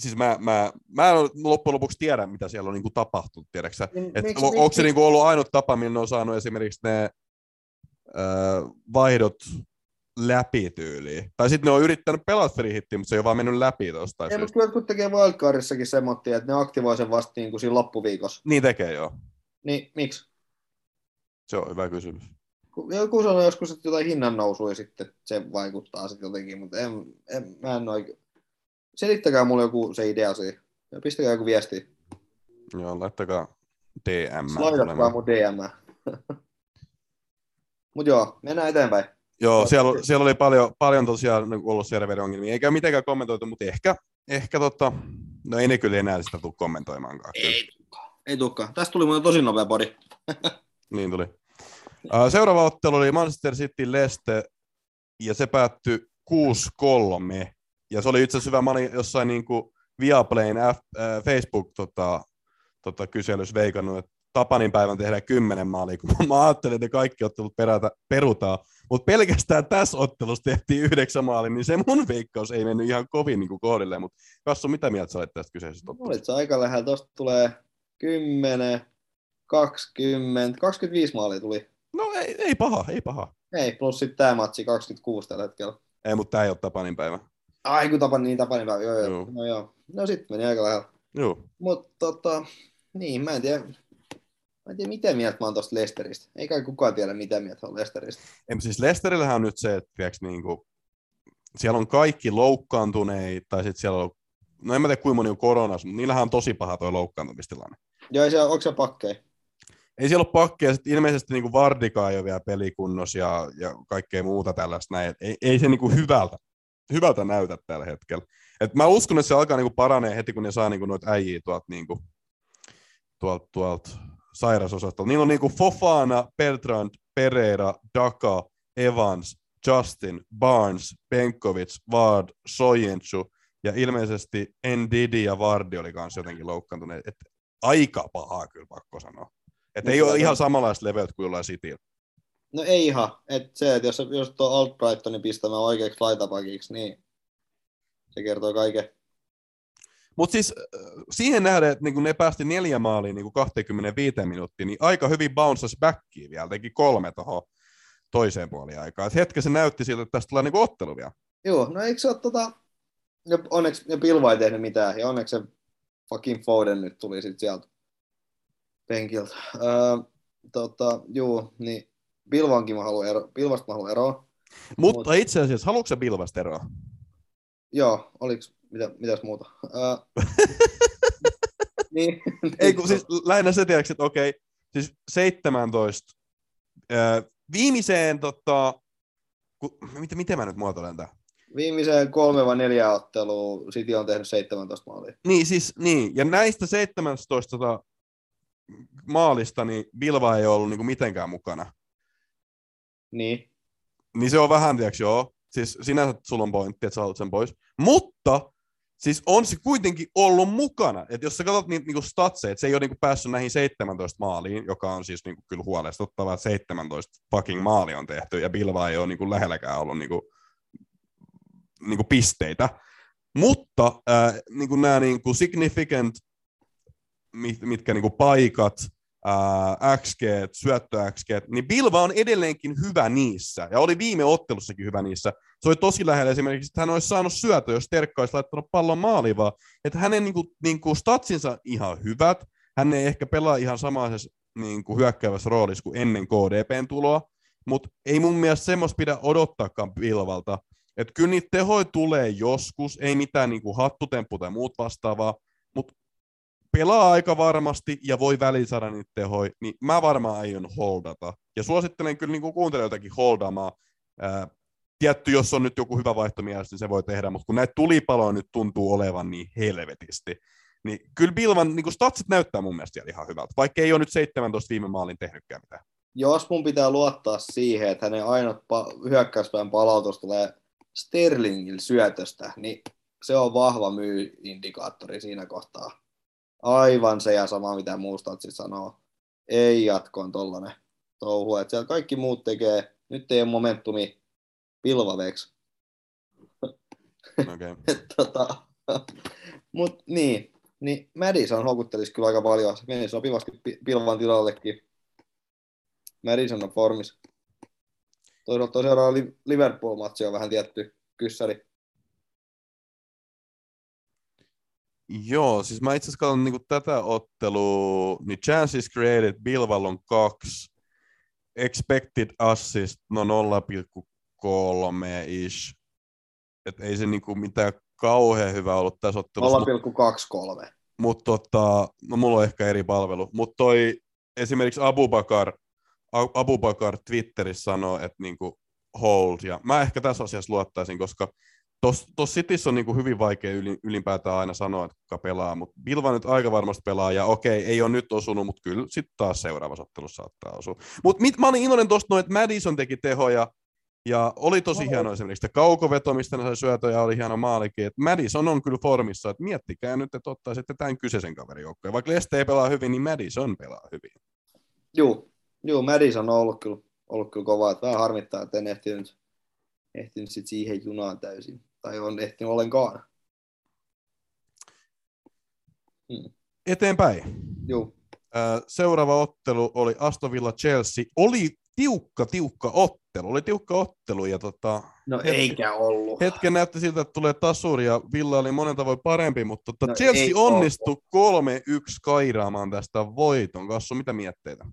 siis mä, mä, mä en loppujen lopuksi tiedä, mitä siellä on niin kuin tapahtunut, tiedätkö Niin, Et miksi- on, onko miksi- se niinku ollut ainut tapa, millä ne on saanut esimerkiksi ne öö, vaihdot läpi tyyliin? Tai sitten ne on yrittänyt pelata free hittiä, mutta se ei ole vaan mennyt läpi tuosta. Ei, mutta kyllä jotkut tekee wildcardissakin semmoittia, että ne aktivoi sen vasta niin kuin siinä loppuviikossa. Niin tekee joo. Niin miksi? Se on hyvä kysymys. Joku sanoi joskus, että jotain hinnan nousua ja sitten se vaikuttaa sitten jotenkin, mutta en, en, mä en oikein. Selittäkää mulle joku se idea siihen. Ja pistäkää joku viesti. Joo, laittakaa DM. Slaidatkaa mun DM. [LAUGHS] Mut joo, mennään eteenpäin. Joo, siellä, siellä oli paljon, paljon tosiaan niin ollut serveriongelmia, eikä mitenkään kommentoitu, mutta ehkä, ehkä tota, no ei ne kyllä enää sitä tule kommentoimaankaan. Ei tukkaa. Ei tukkaa. Tästä tuli muuten tosi nopea podi. [LAUGHS] Niin tuli. Seuraava ottelu oli Manchester City Leste, ja se päättyi 6-3. Ja se oli itse asiassa hyvä, mä olin jossain niin kuin Viaplayn F, äh, Facebook tota, tota, kyselys veikannut, että Tapanin päivän tehdään kymmenen maalia, kun mä ajattelin, että kaikki ottelut perätä, perutaan. Mutta pelkästään tässä ottelussa tehtiin yhdeksän maalia, niin se mun veikkaus ei mennyt ihan kovin niin kohdilleen. Mutta Kassu, mitä mieltä sä olet tästä kyseisestä ottelusta? Olit aika lähellä. Tosta tulee 10, 20, 25 maalia tuli. No ei, ei paha, ei paha. Ei, plus sitten tämä matsi 26 tällä hetkellä. Ei, mutta tämä ei ole Tapanin päivä. Ai kun tapan niin tapanin päivä. Joo, joo. Joo. No joo. No sitten meni aika lähellä. Joo. Mutta tota, niin, mä en tiedä. Mä en tiedä, mitä mieltä mä oon tosta Lesteristä. Ei kai kukaan tiedä, mitä mieltä on Lesteristä. Em, siis Lesterillähän on nyt se, että tiiäks, niinku, siellä on kaikki loukkaantuneita, tai sitten siellä on, no en mä tiedä kuinka moni on koronassa, mutta niillähän on tosi paha toi loukkaantumistilanne. Joo, ei siellä, onko se pakkeja? Ei siellä ole pakkeja, sit ilmeisesti niinku Vardika ei ole vielä pelikunnossa ja, ja kaikkea muuta tällaista näin. Ei, ei se niinku hyvältä, hyvältä näytä tällä hetkellä. Et mä uskon, että se alkaa niinku paranee heti, kun ne saa niinku noita äijiä tuolta niinku, tuolta, tuolta sairasosastolta. Niillä on niinku Fofana, Bertrand, Pereira, Daka, Evans, Justin, Barnes, Benkovic, Ward, Soyentsu ja ilmeisesti Ndidi ja Vardi oli kanssa jotenkin loukkaantuneet. Et aika pahaa kyllä pakko sanoa. Et ei ole ihan samanlaista leveät kuin jollain Cityllä. No ei ihan. Et se, että jos, jos tuo Albrightonin pistämään oikeaksi laitapakiksi, niin se kertoo kaiken. Mutta siis äh, siihen nähden, että niin ne päästi neljä maaliin niin 25 minuuttia, niin aika hyvin bouncers backiin vielä, teki kolme tuohon toiseen puoliin aikaa. Et hetken se näytti siltä, että tästä tulee niin ottelu vielä. Joo, no eikö se ole tota... Ja onneksi ja Pilva ei tehnyt mitään, ja onneksi se fucking Foden nyt tuli sitten sieltä penkiltä. Öö, tota, juu, niin Pilvankin mä haluan ero, Pilvasta mä haluan eroa. Mutta Mut- itse asiassa, haluatko sä Bilvasta eroa? Joo, oliks, mitä, mitäs muuta? Öö, [LAUGHS] niin. Ei kun siis lähinnä se tiedätkö, että okei, siis 17, äh, viimeiseen tota, ku, miten, miten mä nyt muotoilen tämän? Viimeiseen kolme vai neljä ottelua City on tehnyt 17 maalia. Niin, siis, niin, ja näistä 17 tota, maalista, niin Bilva ei ollut niinku mitenkään mukana. Niin. Niin se on vähän, tiedätkö, joo. Siis sinänsä sulla on pointti, että sä sen pois. Mutta siis on se kuitenkin ollut mukana. Että jos sä katsot niitä niinku statseja, että se ei ole niinku päässyt näihin 17 maaliin, joka on siis niinku kyllä huolestuttavaa, että 17 fucking maali on tehty, ja Bilva ei ole niinku lähelläkään ollut niinku, niinku pisteitä. Mutta äh, niinku nämä niinku significant, mit, mitkä niinku paikat, ää, XG, syöttö XG, niin Bilva on edelleenkin hyvä niissä, ja oli viime ottelussakin hyvä niissä. Se oli tosi lähellä esimerkiksi, että hän olisi saanut syötö, jos Terkka olisi laittanut pallon maaliin vaan. Että hänen niin kuin, niin kuin statsinsa ihan hyvät, hän ei ehkä pelaa ihan samaisessa niin kuin hyökkäävässä roolissa kuin ennen KDPn tuloa, mutta ei mun mielestä semmoista pidä odottaakaan Bilvalta. Että kyllä niitä tehoja tulee joskus, ei mitään niin kuin hattutemppu tai muut vastaavaa, pelaa aika varmasti ja voi väliin saada niitä tehoja, niin mä varmaan aion holdata. Ja suosittelen kyllä niin kuuntelijoitakin holdaamaan. Ää, tietty, jos on nyt joku hyvä vaihtomies, niin se voi tehdä, mutta kun näitä tulipaloja nyt tuntuu olevan niin helvetisti, niin kyllä Bilvan niin statsit näyttää mun mielestä ihan hyvältä, vaikka ei ole nyt 17 viime maalin tehnytkään mitään. Jos mun pitää luottaa siihen, että hänen ainut pa- hyökkäyspään palautus tulee Sterlingin syötöstä, niin se on vahva myy-indikaattori siinä kohtaa. Aivan se ja sama, mitä muusta sit sanoo. Ei jatkoon tollanen touhu. Että siellä kaikki muut tekee, nyt ei ole momentumi pilvaveeksi. Okay. [LAUGHS] tota, Mut niin, niin Madison houkuttelisi kyllä aika paljon. Se meni sopivasti pi- pilvan tilallekin. Madison on formissa. Toisaalta toi seuraava Li- Liverpool-matsi on vähän tietty kyssäri. Joo, siis mä itse asiassa katson niin tätä ottelua, niin chances created Bilbao on kaksi, expected assist no 0,3 ish. Et ei se niinku mitään kauhean hyvä ollut tässä ottelussa. Mut, 0,23. mut tota, no mulla on ehkä eri palvelu. Mutta toi esimerkiksi Abubakar, A- Abubakar Twitterissä sanoo, että niinku hold. Ja mä ehkä tässä asiassa luottaisin, koska tuossa Cityssä on niinku hyvin vaikea yli, ylipäätään aina sanoa, että kuka pelaa, mutta Bilva nyt aika varmasti pelaa, ja okei, ei ole nyt osunut, mutta kyllä sitten taas seuraavassa ottelussa saattaa osua. Mutta mä olin iloinen tuosta, että Madison teki tehoja, ja oli tosi hieno esimerkiksi että kaukoveto, mistä ne sai syötöjä, oli hieno maalikin. Et Madison on kyllä formissa, että miettikää nyt, että ottaisitte tämän kyseisen kaverin joukkoon. Vaikka Leste ei pelaa hyvin, niin Madison pelaa hyvin. Juu, juu Madison on ollut kyllä, ollut kyllä kova. Että vähän harmittaa, että en ehtinyt, ehtinyt sit siihen junaan täysin. Tai on ehtinyt ollenkaan. Eteenpäin. Juu. Ö, Seuraava ottelu oli Aston Villa Chelsea. Oli tiukka, tiukka ottelu. Oli tiukka ottelu ja tota, No Hetki- eikä ollut. hetken näytti siltä, että tulee tasuri ja Villa oli monen tavoin parempi, mutta tota, No Chelsea onnistui 3-1 kairaamaan tästä voiton. Kassu, mitä mietteitä?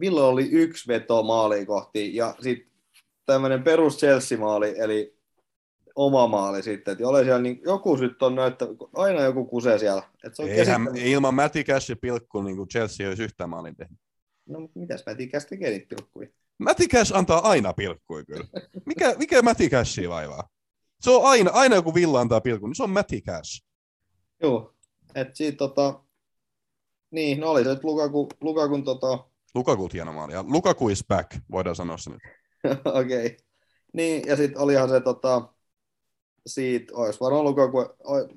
Villa oli yksi veto maaliin kohti ja sitten tämmöinen perus Chelsea-maali, eli oma maali sitten. Että ole siellä, niin joku sitten on näyttä, aina joku kusee siellä. Et se on Eihän, ilman Matty Cash pilkku niin kuin Chelsea olisi yhtään maalin tehnyt. No mutta mitäs mä tiedän, tekee niitä pilkkuja. Matty Cash antaa aina pilkkuja kyllä. Mikä, mikä Matty Cashia vaivaa? Se on aina, aina joku Villa antaa pilkun, niin se on Matty Cash. Joo, että siitä tota, niin, no oli se, että Lukaku, Lukakun tota, Lukaku hieno maali. Ja Lukaku is back, voidaan sanoa se nyt. [LAUGHS] okei. Okay. Niin, ja sitten olihan se tota, siitä, olisi varmaan Lukaku,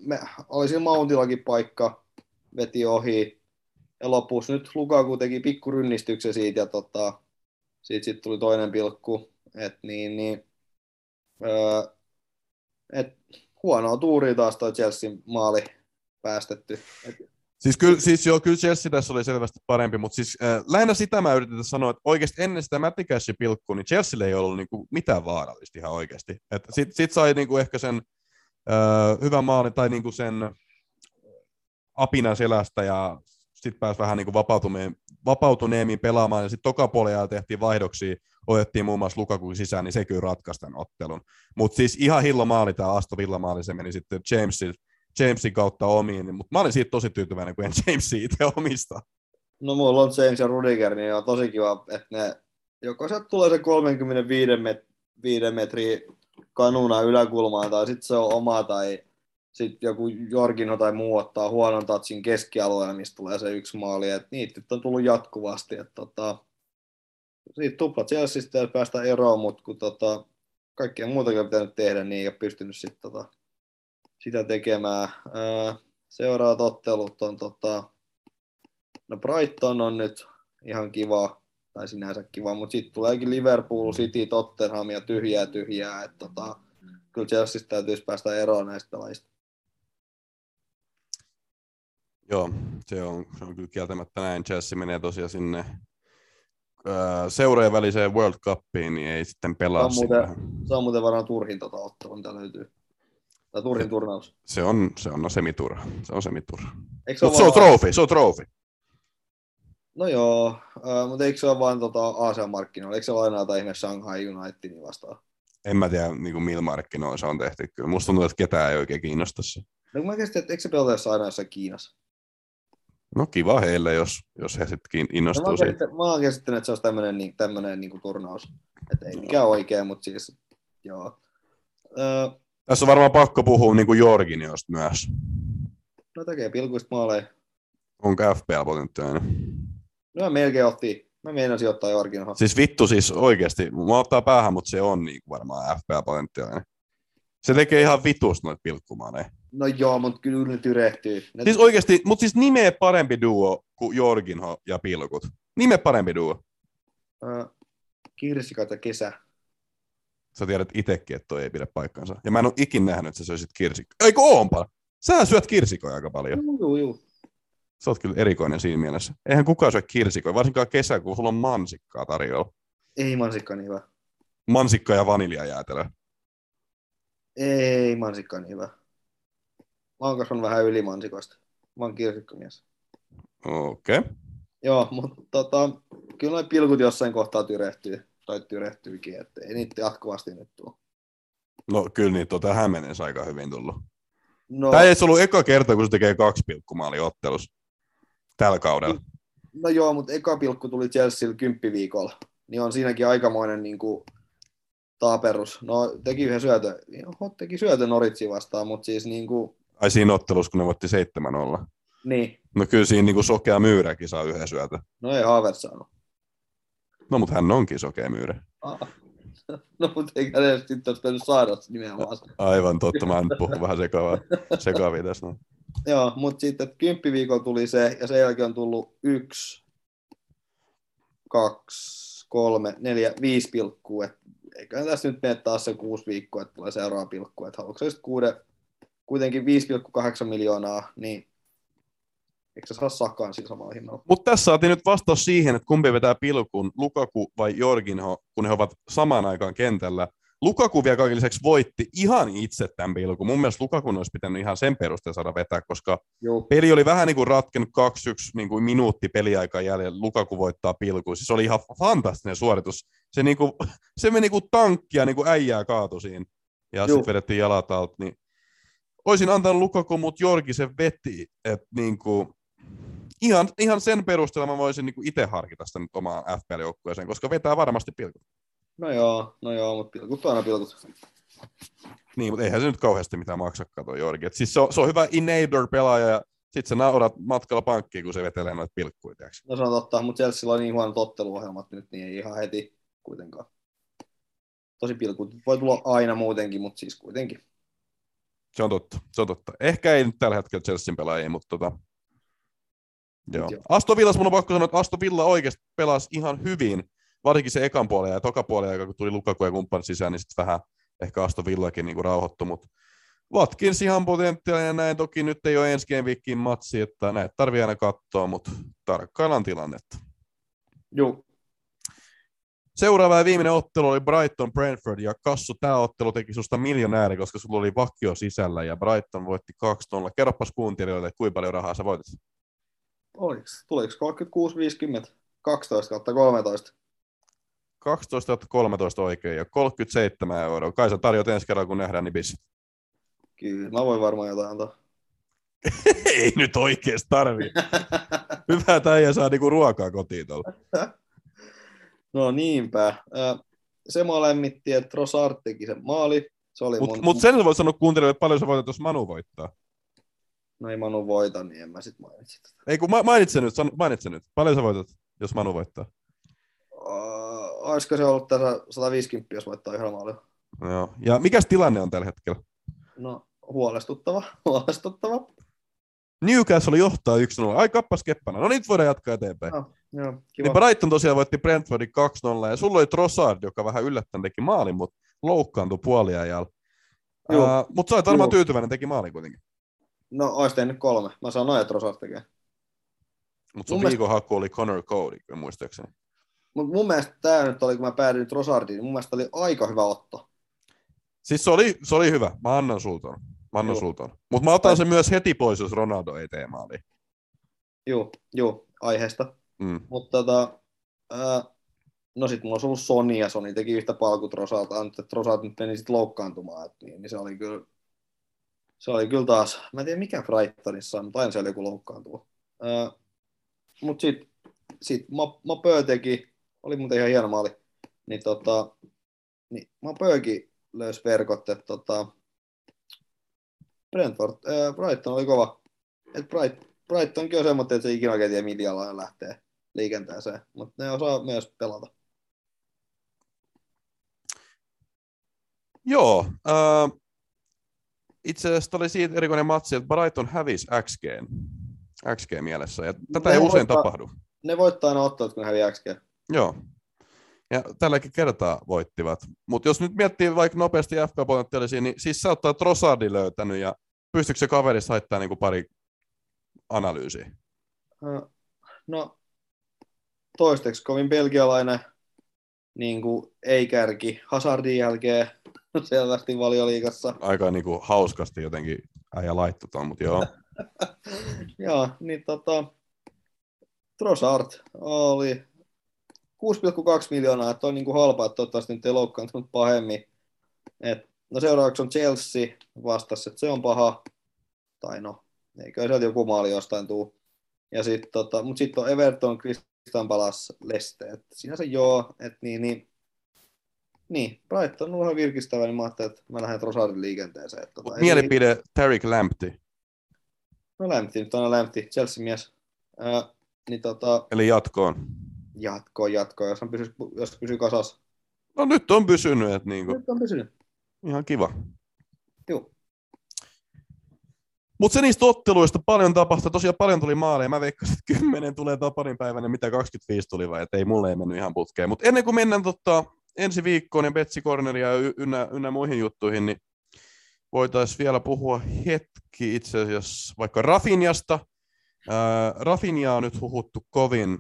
me, oli siinä Mountillakin paikka, veti ohi, ja lopussa nyt Lukaku teki pikku rynnistyksen siitä, ja tota, siitä sitten tuli toinen pilkku, että niin, niin, öö, et, huonoa tuuria taas toi Chelsea maali päästetty. Et, Siis kyllä, siis joo, kyllä Chelsea tässä oli selvästi parempi, mutta siis äh, lähinnä sitä mä yritin sanoa, että oikeasti ennen sitä Matty Cashin pilkkua, niin Chelsea ei ollut niinku mitään vaarallista ihan oikeasti. Sitten sit sai niinku ehkä sen äh, hyvän maalin tai niinku sen apinan selästä ja sitten pääsi vähän niinku vapautuneemmin, pelaamaan ja sitten toka puolella tehtiin vaihdoksia, otettiin muun muassa Lukaku sisään, niin se kyllä ratkaisi tämän ottelun. Mutta siis ihan hillo maali tämä Aston Villa maali, se meni sitten Jamesin, Jamesin kautta omiin, niin, mutta mä olin siitä tosi tyytyväinen, kun en Jamesia itse omista. No mulla on James ja Rudiger, niin on tosi kiva, että ne, joko sieltä tulee se 35 met, 5 metriä kanuna yläkulmaan, tai sitten se on oma, tai sitten joku Jorginho tai muu ottaa huonon tatsin keskialueella, mistä tulee se yksi maali, että niitä nyt on tullut jatkuvasti, että tota, siitä tuplat Chelseastä ja päästä eroon, mutta kun tota, kaikkea muutakin on pitänyt tehdä, niin ei ole pystynyt sit, tota, sitä tekemään. Ää, seuraavat ottelut on tota, No Brighton on nyt ihan kiva, tai sinänsä kiva, mutta sitten tuleekin Liverpool, City, Tottenham ja tyhjää tyhjää. että tota, kyllä Chelsea täytyisi päästä eroon näistä pelaajista. Joo, se on, se on kyllä kieltämättä näin. Chelsea menee tosiaan sinne ää, seurojen väliseen World Cupiin, niin ei sitten pelaa Se on muuten- sinne. Se on muuten varmaan turhin tota ottelu, mitä löytyy. Tai turhin turnaus. Se on, se on no, semiturha. Se on semiturha. Se, Mutta se on vaan- trofi, se on trofi. No joo, äh, mutta eikö se ole vaan tota Aasian-markkinoilla? Eikö se ole aina jotain ihme Shanghai Unitedin vastaan? En mä tiedä, niin kuin millä markkinoilla se on tehty. Kyllä musta tuntuu, että ketään ei oikein kiinnosta se. No mä käsitin, että eikö se pelata jossain aina jossain Kiinassa? No kiva heille, jos, jos he sitten No, mä, innostuu siitä. mä oon käsittänyt, että se olisi tämmöinen niin, tämmöinen niin kuin turnaus. Että ei mikään oikein, mutta siis joo. Öö, Tässä on varmaan pakko puhua niin kuin Jorginiosta myös. no tekee pilkuista maaleja. Onko FPL-potentiaalinen? No mä melkein otti, mä meinasin ottaa Jorginho. Siis vittu siis oikeasti, mä ottaa päähän, mutta se on niin kuin varmaan FPL-potentiaalinen. Se tekee ihan vitusta noita pilkkumaaneja. No joo, mutta kyllä ne tyrehtyy. Ne, Siis oikeasti, mutta siis nimeä parempi duo kuin Jorginho ja pilkut. Nime parempi duo. öö, kirsikat ja kesä. Sä tiedät itekin, että toi ei pidä paikkansa. Ja mä en ole ikin nähnyt, että sä söisit kirsikkaa. Eikö oonpa? Sä syöt kirsikoja aika paljon. Juu, juu. Sä oot kyllä erikoinen siinä mielessä. Eihän kukaan syö kirsikoja, varsinkaan kesällä, kun sulla on mansikkaa tarjolla. Ei mansikka niin hyvä. Mansikka ja vaniljajäätelö. Ei mansikka niin hyvä. Mä oon kasvanut vähän yli mansikoista. Mä oon kirsikkomies. Okei. Okay. Joo, mutta tota, kyllä noin pilkut jossain kohtaa tyrehtyy. Tai tyrehtyykin, että ei niitä jatkuvasti nyt tule. No kyllä niitä on tähän mennessä aika hyvin tullut. No, Tämä ei ollut eka kerta, kun se tekee kaksi pilkkumaali ottelussa tällä kaudella. no joo, mutta eka pilkku tuli Chelsealla kymppiviikolla. Niin on siinäkin aikamoinen niin kuin, taaperus. No teki yhden syötön, Oho, teki syötön Noritsi vastaan, mutta siis niin kuin, Ai siinä ottelussa, kun ne voitti 7-0. niin, No kyllä siinä niin kuin sokea myyräkin saa yhden syötä. no ei Havertz saanut. No mutta hän onkin sokea myyrä. [LAUGHS] No mutta eikä ne sitten olisi pitänyt saada nimenomaan. Aivan totta, mä nyt puhun vähän sekavaa, sekavia tässä. No. Joo, mutta sitten kymppiviikolla tuli se, ja sen jälkeen on tullut yksi, kaksi, kolme, neljä, viisi pilkkua. Et eiköhän tässä nyt mene taas se kuusi viikkoa, että tulee seuraava pilkku. Että haluatko kuuden, kuitenkin 5,8 miljoonaa, niin eikö se saa sakaan sillä samalla hinnalla? Mutta tässä saatiin nyt vastaus siihen, että kumpi vetää pilkun, Lukaku vai Jorginho, kun he ovat samaan aikaan kentällä. Lukaku vielä kaiken lisäksi voitti ihan itse tämän pilkun. Mun mielestä Lukakun olisi pitänyt ihan sen perusteella saada vetää, koska Joo. peli oli vähän niin kuin ratkennut 2-1 niin kuin minuutti peliaikaa jäljellä. Lukaku voittaa pilkuun. Siis se oli ihan fantastinen suoritus. Se, niin kuin, se meni kuin tankkia, niin kuin äijää kaatu siinä. Ja sitten vedettiin jalat alta. Niin olisin antanut Lukaku, mutta Jorgi se veti. Että niin kuin, ihan, ihan sen perusteella mä voisin niin itse harkita sitä nyt omaan FPL-joukkueeseen, koska vetää varmasti pilkut. No joo, no joo, mutta pilkut aina pilkut. Niin, mutta eihän se nyt kauheasti mitään maksakaan tuo Jorgi. Et siis se on, se on hyvä enabler-pelaaja ja sit sä naurat matkalla pankkiin, kun se vetelee noita pilkkuja, tiiäks. No se on totta, mutta Chelsealla on niin huonot otteluohjelmat nyt, niin ei ihan heti kuitenkaan. Tosi pilkut voi tulla aina muutenkin, mutta siis kuitenkin. Se on totta, se on totta. Ehkä ei nyt tällä hetkellä Chelsean pelaajia, mutta tota... Joo. Joo. Aston Villas mun on pakko sanoa, että Aston Villa oikeasti pelasi ihan hyvin, varsinkin se ekan puolen ja toka puolen aika, kun tuli Lukaku ja kumppanit sisään, niin sitten vähän ehkä Aston Villakin niin rauhoittui, mutta Watkins ihan potentiaalia ja näin. Toki nyt ei ole ensi weekin matsi, että näitä tarvii aina katsoa, mutta tarkkaillaan tilannetta. Joo, Seuraava ja viimeinen ottelu oli Brighton Brentford ja Kassu, tämä ottelu teki susta miljonääri, koska sulla oli vakio sisällä ja Brighton voitti 2-0. Kerropas kuuntelijoille, kuinka paljon rahaa sä voitit. Oliks, tuliko 36, 50, 12 kautta 13? 12 13 oikein ja 37 euroa. Kai sä tarjot ensi kerralla, kun nähdään niin bissit. Kyllä, mä voin varmaan jotain antaa. [LAUGHS] Ei nyt oikeasti tarvii. [LAUGHS] Hyvä, että äijä saa niinku ruokaa kotiin tuolla. [LAUGHS] No niinpä. Se mua lämmitti, että Rosard teki sen maali. Se oli Mutta mun... mut sen sä voit sanoa kuuntelijoille, että paljon sä voitat, jos Manu voittaa. No ei Manu voita, niin en mä sit mainitsi tätä. Ei kun ma- mainitse nyt, san- mainitse nyt. Paljon sä voitat, jos Manu voittaa? Uh, olisiko se ollut tässä 150, jos voittaa yhdellä maalilla? Joo. Ja mikäs tilanne on tällä hetkellä? No, huolestuttava, [LAUGHS] huolestuttava. Newcastle johtaa 1-0. Ai kappas keppana. No nyt voidaan jatkaa eteenpäin. No, joo, kiva. Niin Brighton tosiaan voitti Brentfordin 2-0 ja sulla oli Trossard, joka vähän yllättäen teki maalin, mutta loukkaantui puoliajalla. Uh, mutta sä olet varmaan tyytyväinen, teki maalin kuitenkin. No, ois tehnyt kolme. Mä sanoin, että Rosard tekee. Mutta sun Mun mielestä- viikon haku oli Connor Cody, muistaakseni. Mutta mun mielestä tämä nyt oli, kun mä päädyin nyt Rosardiin, niin mun mielestä oli aika hyvä otto. Siis se oli, se oli hyvä. Mä annan sulta. Mä annan Joo. sulta. Mutta mä otan sen myös heti pois, jos Ronaldo ei tee maaliin. Juu, juu, aiheesta. Mm. Mutta tota, no sit mulla olisi ollut Sony ja Sony teki yhtä palkut Rosalta, että Rosalt nyt meni sit loukkaantumaan, et niin, niin, se oli kyllä, se oli kyllä taas, mä en tiedä mikä Brightonissa on, mutta aina siellä joku loukkaantuu. Mut sit, sit Mapö teki, oli muuten ihan hieno maali, niin tota, niin Mapökin löysi verkot, että tota, Brentford, ää, Brighton oli kova. Et Bright, Brightonkin on semmoinen, että se ikinä oikein tiedä, millä lähtee liikenteeseen, mutta ne osaa myös pelata. Joo. Äh, itse asiassa oli siitä erikoinen matsi, että Brighton hävisi XG, XG mielessä. Ja tätä Ne ei usein voittaa- tapahdu. Ne voittaa aina ottelut, kun ne häviää XG. Joo. Ja tälläkin kertaa voittivat. Mutta jos nyt miettii vaikka nopeasti FK-potentiaalisia, niin siis sä oot Trossardin löytänyt ja pystyykö se kaveri haittaa niin kuin pari analyysiä? Ö, No, toistaiseksi kovin belgialainen niin kuin ei-kärki Hazardin jälkeen [LAUGHS] selvästi valioliigassa. Aika niin kuin hauskasti jotenkin äijä laittoi ton, mutta joo. [LAUGHS] Joo, niin tota, Trossard oli 6,2 miljoonaa, että on niin kuin halpaa, että toivottavasti nyt ei loukkaantunut pahemmin. Et, no seuraavaksi on Chelsea vastassa, että se on paha. Tai no, eikö sieltä joku maali jostain tuu. Ja sit, tota, mutta sitten on Everton, Crystal Palace, Leicester. Et sinänsä joo, että niin, niin, niin, Brighton on ihan virkistävä, niin mä ajattelin, että mä lähden Trossardin liikenteeseen. Et, tota, Mut ei- mielipide Tarek Lamptey, No lämpti, nyt on lämpti, Chelsea-mies. Ää, niin tota, eli jatkoon. jatkoa, jatkoa, jos, on pysy, jos pysyy kasassa. No nyt on pysynyt, että niin kuin, Nyt on pysynyt. ihan kiva. Joo. Mutta se niistä otteluista paljon tapahtui, tosiaan paljon tuli maaleja. Mä veikkasin, että 10 tulee Tapanin päivänä, mitä 25 tuli vai, että ei mulle ei mennyt ihan putkeen. Mutta ennen kuin mennään tota, ensi viikkoon ja Betsi Corneria ja ynnä, ynnä, muihin juttuihin, niin voitaisiin vielä puhua hetki itse asiassa vaikka Rafinjasta. Ää, Rafinja on nyt huhuttu kovin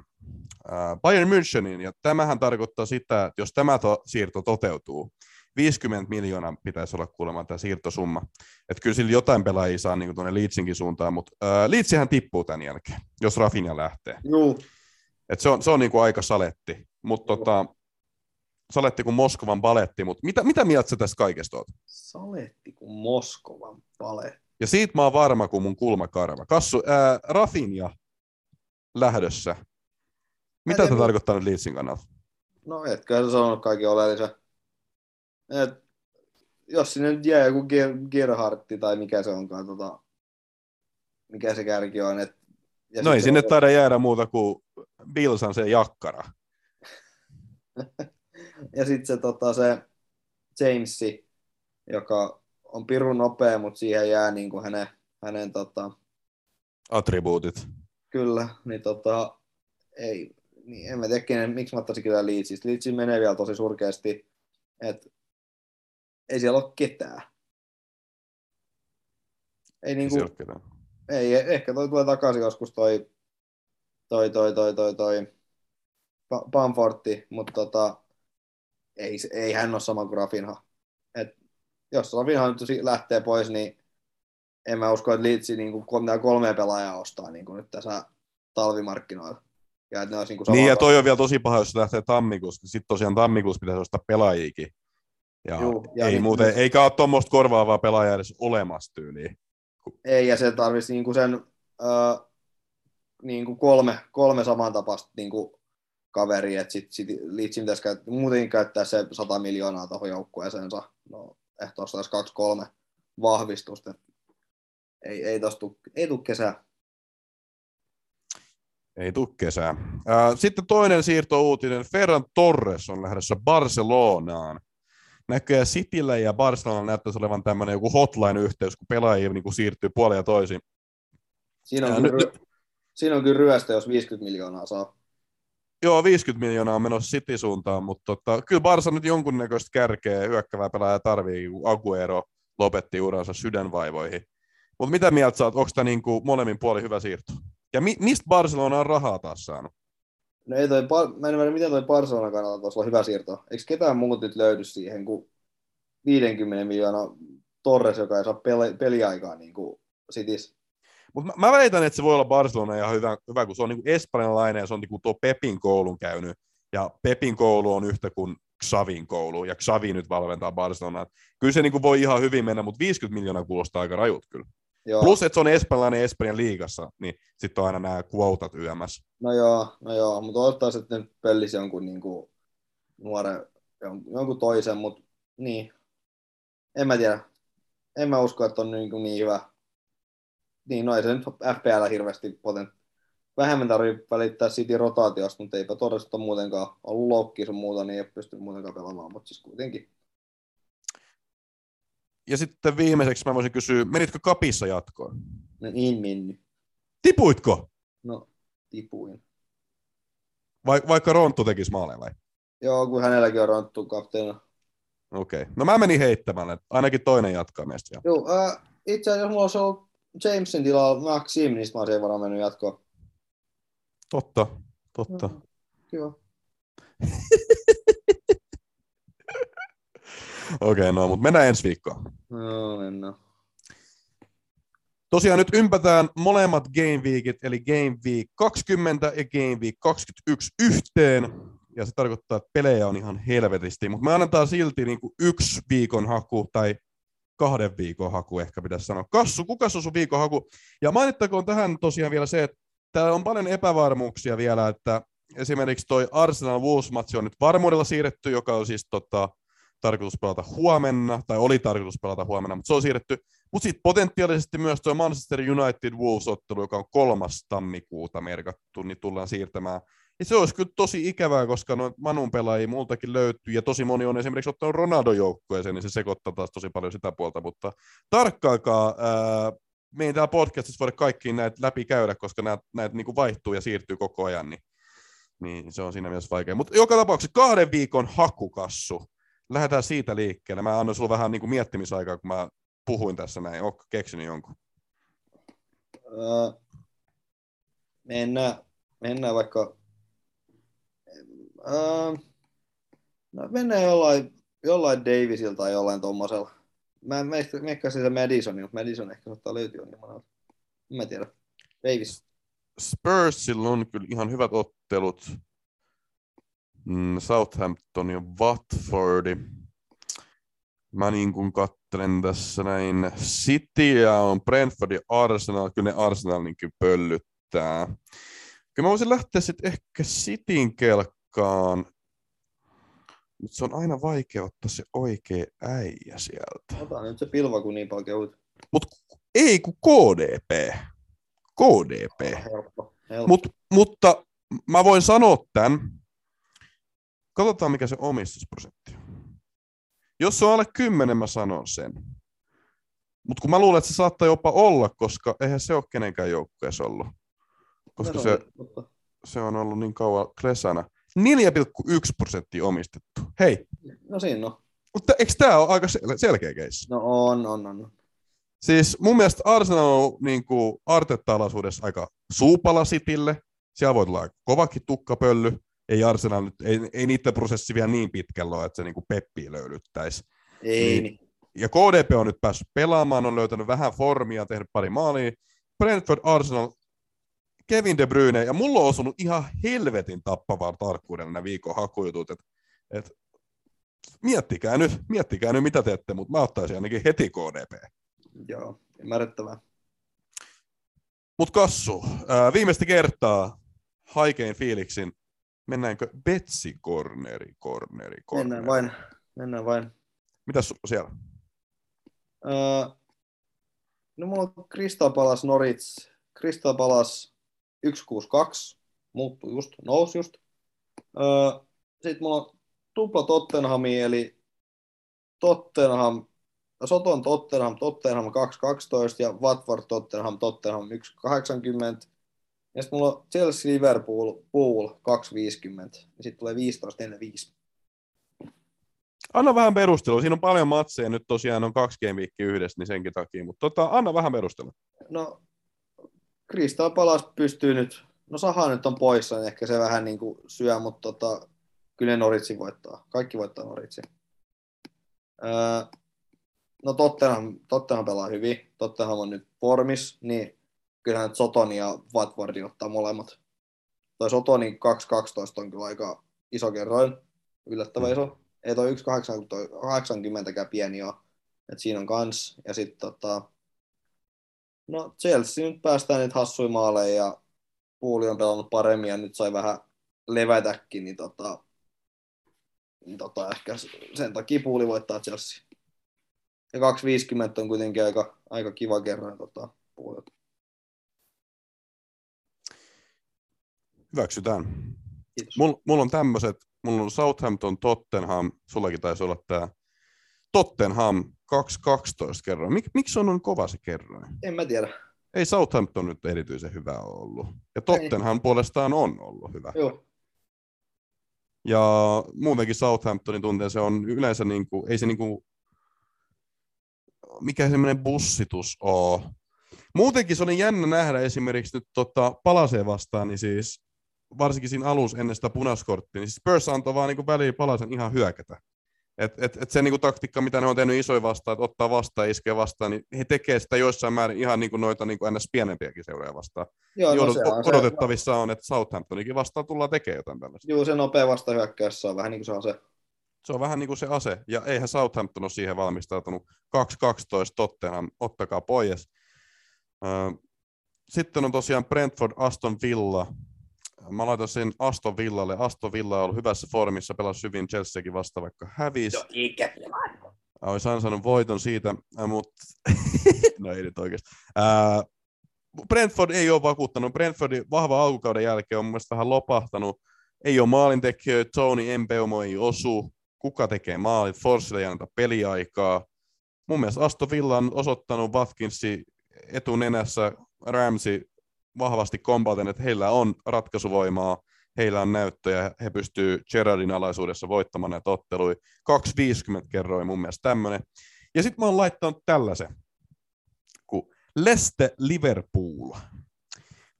ää, Bayern Müncheniin, ja tämähän tarkoittaa sitä, että jos tämä to- siirto toteutuu, 50 miljoonaa pitäisi olla kuulemma tämä siirtosumma. Että kyllä sillä jotain pelaajia saa niin tuonne Leedsinkin suuntaan, mutta ää, Leedsihän tippuu tämän jälkeen, jos Rafinha lähtee. Juu. Et se on, se on niin kuin aika saletti, mutta tota, saletti kuin Moskovan baletti, mutta mitä, mitä mieltä sä tästä kaikesta oot? Saletti kuin Moskovan pale. Ja siitä mä oon varma kuin mun kulmakarva. Kassu, ää, Rafinha lähdössä. Mitä tämä tarkoittaa nyt Leedsin kannalta? No etkö sä sanonut kaikki oleellisen. Et, jos sinne nyt jää joku Ger- Gerhardti tai mikä se onkaan, tota, mikä se kärki on. Et, ja No ei sinne on- taida jäädä muuta kuin Bilsan se jakkara. [LAUGHS] Ja sitten se, tota, se Jamesi, joka on pirun nopea, mutta siihen jää niin kuin hänen, hänen tota, Attribuutit. kyllä, niin tota, ei, niin en mä tiedä, kenen, miksi mä ottaisin kyllä Leedsistä. Leedsi menee vielä tosi surkeasti, että ei siellä ole ketään. Ei, niin kuin, Silkkinen. ei, ehkä toi tulee takaisin joskus toi, toi, toi, toi, toi, toi Pa- Bamfortti, mutta tota, ei, ei hän ole sama kuin Rafinha. Et jos Rafinha nyt lähtee pois, niin en mä usko, että Leedsi niin kuin kolme pelaajaa ostaa niin kuin nyt tässä talvimarkkinoilla. Ja että ne olisi niin kuin Niin, ja toi on vielä tosi paha, jos se lähtee tammikuussa. Sitten tosiaan tammikuussa pitäisi ostaa pelaajikin. Ja, Juu, ja ei niin- muuten, eikä ole tuommoista korvaavaa pelaajaa edes olemassa tyyliin. Ei, ja se tarvitsisi niinku sen ö, niinku kolme, kolme samantapaista niinku kaveria, että sit, sit Leedsin pitäisi käyttää, muutenkin käyttää se 100 miljoonaa tuohon joukkueeseensa. No, ehkä tuossa olisi kaksi kolme vahvistusta. Ei, ei tosta tuu, ei tuu kesää. Ei tuu kesää. Ää, Sitten toinen siirtouutinen. Ferran Torres on lähdössä Barcelonaan. Näköjään Cityllä ja Barcelonalla näyttäisi olevan tämmöinen joku hotline-yhteys, kun pelaajia niin kuin siirtyy puolin ja toisin. Siinä on, Ää, kyllä, nyt- siinä on kyllä ryöstä, jos 50 miljoonaa saa. Joo, 50 miljoonaa on menossa City-suuntaan, mutta tota, kyllä Barsa nyt jonkunnäköistä kärkeä hyökkävää pelaajaa tarvii, kun Aguero lopetti uransa sydänvaivoihin. Mutta mitä mieltä sä oot, onko tämä niinku molemmin puoli hyvä siirto? Ja mi- mistä Barcelona on rahaa taas saanut? No ei toi, mä en ymmärrä, miten toi Barcelona kannalta tuossa on hyvä siirto. Eikö ketään muut nyt löydy siihen kuin 50 miljoonaa Torres, joka ei saa peli, peliaikaa niin kuin Cities. Mutta mä, mä väitän, että se voi olla Barcelona ihan hyvä, hyvä kun se on niinku espanjalainen ja se on niinku tuo Pepin koulun käynyt. Ja Pepin koulu on yhtä kuin Xavin koulu, ja Xavi nyt valmentaa Barcelonaa. Kyllä se niinku voi ihan hyvin mennä, mutta 50 miljoonaa kuulostaa aika rajut kyllä. Joo. Plus, että se on espanjalainen Espanjan liigassa, niin sitten on aina nämä quotat yömässä. No joo, no joo, mutta ottaisi, että nyt pellisi jonkun niin kuin, nuoren, jon- jonkun toisen, mutta niin, en mä tiedä. En mä usko, että on niin, kuin niin hyvä. Niin, no ei se nyt FPL hirveästi potent. Vähemmän tarvii välittää City rotaatiosta, mutta eipä todella ole muutenkaan ollut loukki sun muuta, niin ei ole pystynyt muutenkaan pelaamaan, mutta siis kuitenkin. Ja sitten viimeiseksi mä voisin kysyä, menitkö kapissa jatkoon? No niin mennyt. Tipuitko? No, tipuin. Vai, vaikka Ronttu tekisi maaleja vai? Joo, kun hänelläkin on ranttu kapteena. Okei. Okay. No mä menin heittämällä, että ainakin toinen jatkaa meistä. Joo, äh, itse asiassa jos mulla olisi ollut Jamesin tilalla Maxim, niin mä olisin varmaan mennyt jatkoon. Totta, totta. Mm. Kiva. [LAUGHS] Okei, okay, no, mutta mennään ensi viikkoon. No, mennään. Tosiaan nyt ympätään molemmat Game Weekit, eli Game Week 20 ja Game Week 21 yhteen. Ja se tarkoittaa, että pelejä on ihan helvetisti, mutta me annetaan silti niin kuin yksi viikon haku tai kahden viikon haku ehkä pitäisi sanoa. Kassu, kuka on sun viikon haku? Ja mainittakoon tähän tosiaan vielä se, että täällä on paljon epävarmuuksia vielä, että esimerkiksi toi Arsenal Wolves-matsi on nyt varmuudella siirretty, joka on siis tota, tarkoitus pelata huomenna, tai oli tarkoitus pelata huomenna, mutta se on siirretty. Mutta sitten potentiaalisesti myös tuo Manchester United Wolves-ottelu, joka on kolmas tammikuuta merkattu, niin tullaan siirtämään. Ja se olisi kyllä tosi ikävää, koska noin Manun pelaajia multakin löytyy, ja tosi moni on esimerkiksi ottanut Ronaldo-joukkueeseen, niin se sekoittaa taas tosi paljon sitä puolta, mutta tarkkaakaa, ää, me ei täällä podcastissa voida kaikkiin näitä läpi käydä, koska näitä, näitä niin vaihtuu ja siirtyy koko ajan, niin, niin se on siinä mielessä vaikea. Mutta joka tapauksessa kahden viikon hakukassu, lähdetään siitä liikkeelle. Mä annan sulle vähän niin kuin miettimisaikaa, kun mä puhuin tässä näin. Oletko keksinyt jonkun? Öö, mennään, mennään vaikka... Öö, no mennään jollain, jollain Davisilta tai jollain tuommoisella. Mä meikkasin se Madison, mutta Madison ehkä saattaa löytyä niin monelta. En mä tiedä. Davis. Spursilla on kyllä ihan hyvät ottelut. Mm, Southampton ja Watfordi. Mä niin kuin kattelen tässä näin. City ja on Brentford ja Arsenal. Kyllä ne Arsenal kyllä pöllyttää. Kyllä mä voisin lähteä sitten ehkä Cityn kelkkaan. Mutta se on aina vaikea ottaa se oikea äijä sieltä. Ota nyt se pilva, kun niin paljon kehut. Mut ei kun KDP. KDP. Helppo. helppo. Mut, mutta mä voin sanoa tämän. Katsotaan mikä se omistusprosentti on. Jos se on alle 10, mä sanon sen. Mutta kun mä luulen, että se saattaa jopa olla, koska eihän se ole kenenkään joukkueessa ollut. Koska se, se on ollut niin kauan klesana. 4,1 prosenttia omistettu. Hei, No siinä on. mutta eikö tämä ole aika sel- selkeä keissi? No on, on, on. Siis mun mielestä Arsenal on niin kuin Artetta-alaisuudessa aika suupala Citylle. Siellä voi tulla kovakin tukkapölly. Ei Arsenal nyt, ei, ei niiden prosessi vielä niin pitkällä ole, että se niin kuin Peppiä löydyttäisi. Ei, Niin. niin. Ja KDP on nyt päässyt pelaamaan, on löytänyt vähän formia, tehnyt pari maalia. Brentford, Arsenal, Kevin De Bruyne, ja mulla on osunut ihan helvetin tappavaa tarkkuudella nämä viikon hakujutut. Et, et, miettikää nyt, miettikää nyt mitä teette, mutta mä ottaisin ainakin heti KDP. Joo, ymmärrettävää. Mutta Kassu, ää, viimeistä kertaa haikein fiiliksin, mennäänkö Betsi Corneri, Corneri, Corneri? Mennään vain. Mennään vain. Mitäs sulla siellä? Öö, no mulla on Crystal Palace Norwich. Crystal Palace 162. Muuttui just, nousi just. Öö, Sitten mulla on tupla Tottenhami, eli Tottenham, Soton Tottenham, Tottenham 212 ja Watford Tottenham, Tottenham 180. Ja sitten mulla on Chelsea Liverpool, Pool 250. Ja sitten tulee 15-45. Anna vähän perustelua. Siinä on paljon matseja. Nyt tosiaan on kaksi game yhdessä, niin senkin takia. Mutta tota, anna vähän perustelua. No, Crystal Palace pystyy nyt, no Saha nyt on poissa, niin ehkä se vähän niin kuin syö, mutta tota, kyllä Noritsi voittaa. Kaikki voittaa Noritsi. Öö, no Tottenham, Tottenham pelaa hyvin. Tottenham on nyt formis, niin kyllähän nyt Sotoni ja Watfordi ottaa molemmat. Toi Sotoni 2.12 on kyllä aika iso kerroin, yllättävän Mm. iso. Ei toi 1.80 pieni ole. Et siinä on kans. Ja sitten tota, No Chelsea nyt päästään niitä hassuja maaleja ja Puuli on pelannut paremmin ja nyt sai vähän levätäkin, niin tota, niin tota ehkä sen takia Puuli voittaa Chelsea. Ja 250 on kuitenkin aika, aika kiva kerran tota, Puuli. Hyväksytään. Kiitos. Mulla mul on tämmöiset, mulla on Southampton, Tottenham, sullakin taisi olla tämä Tottenham 2-12 kerroin. Mik, miksi on noin kova se kerroin? En mä tiedä. Ei Southampton nyt erityisen hyvä ollut. Ja Tottenham puolestaan on ollut hyvä. Joo. Ja muutenkin Southamptonin tunteen se on yleensä, niin kuin, ei se niin kuin, mikä semmoinen bussitus on. Muutenkin se oli jännä nähdä esimerkiksi nyt tota, palaseen vastaan, niin siis varsinkin siinä alussa ennen sitä punaskorttia, niin siis Spurs antoi vaan niin väliin palasen ihan hyökätä. Et, et, et se niinku taktiikka, mitä ne on tehnyt isoja vastaan, että ottaa vastaan, iskee vastaan, niin he tekee sitä joissain määrin ihan niin kuin noita niin kuin ns. pienempiäkin seuroja vastaan. Joo, no, se on odotettavissa se... on, että Southamptonikin vastaan tullaan tekemään jotain tällaista. Joo, se nopea vastahyökkäys, se on vähän niin kuin se ase. Se on vähän niin kuin se ase, ja eihän Southampton ole siihen valmistautunut. 2-12 Tottenham, ottakaa pois. Sitten on tosiaan Brentford, Aston Villa, Mä laitan sen Aston Villalle. Aston Villa on ollut hyvässä formissa, pelasi hyvin Chelseakin vasta, vaikka hävisi. Joo, ikä. Olisi ansainnut voiton siitä, äh, mutta [LAUGHS] no ei nyt oikeasti. Äh, Brentford ei ole vakuuttanut. Brentfordin vahva alkukauden jälkeen on mun mielestä vähän lopahtanut. Ei ole maalintekijöitä, Tony Embeumo ei osu. Kuka tekee maalit? Forsille ei anneta peliaikaa. Mun mielestä Aston Villa on osoittanut Watkinsi etunenässä Ramsey vahvasti kompaten, että heillä on ratkaisuvoimaa, heillä on näyttöjä, he pystyy Gerardin alaisuudessa voittamaan näitä otteluja. 250 kerroin mun mielestä tämmöinen. Ja sitten mä oon laittanut tällaisen, kun Leste Liverpool.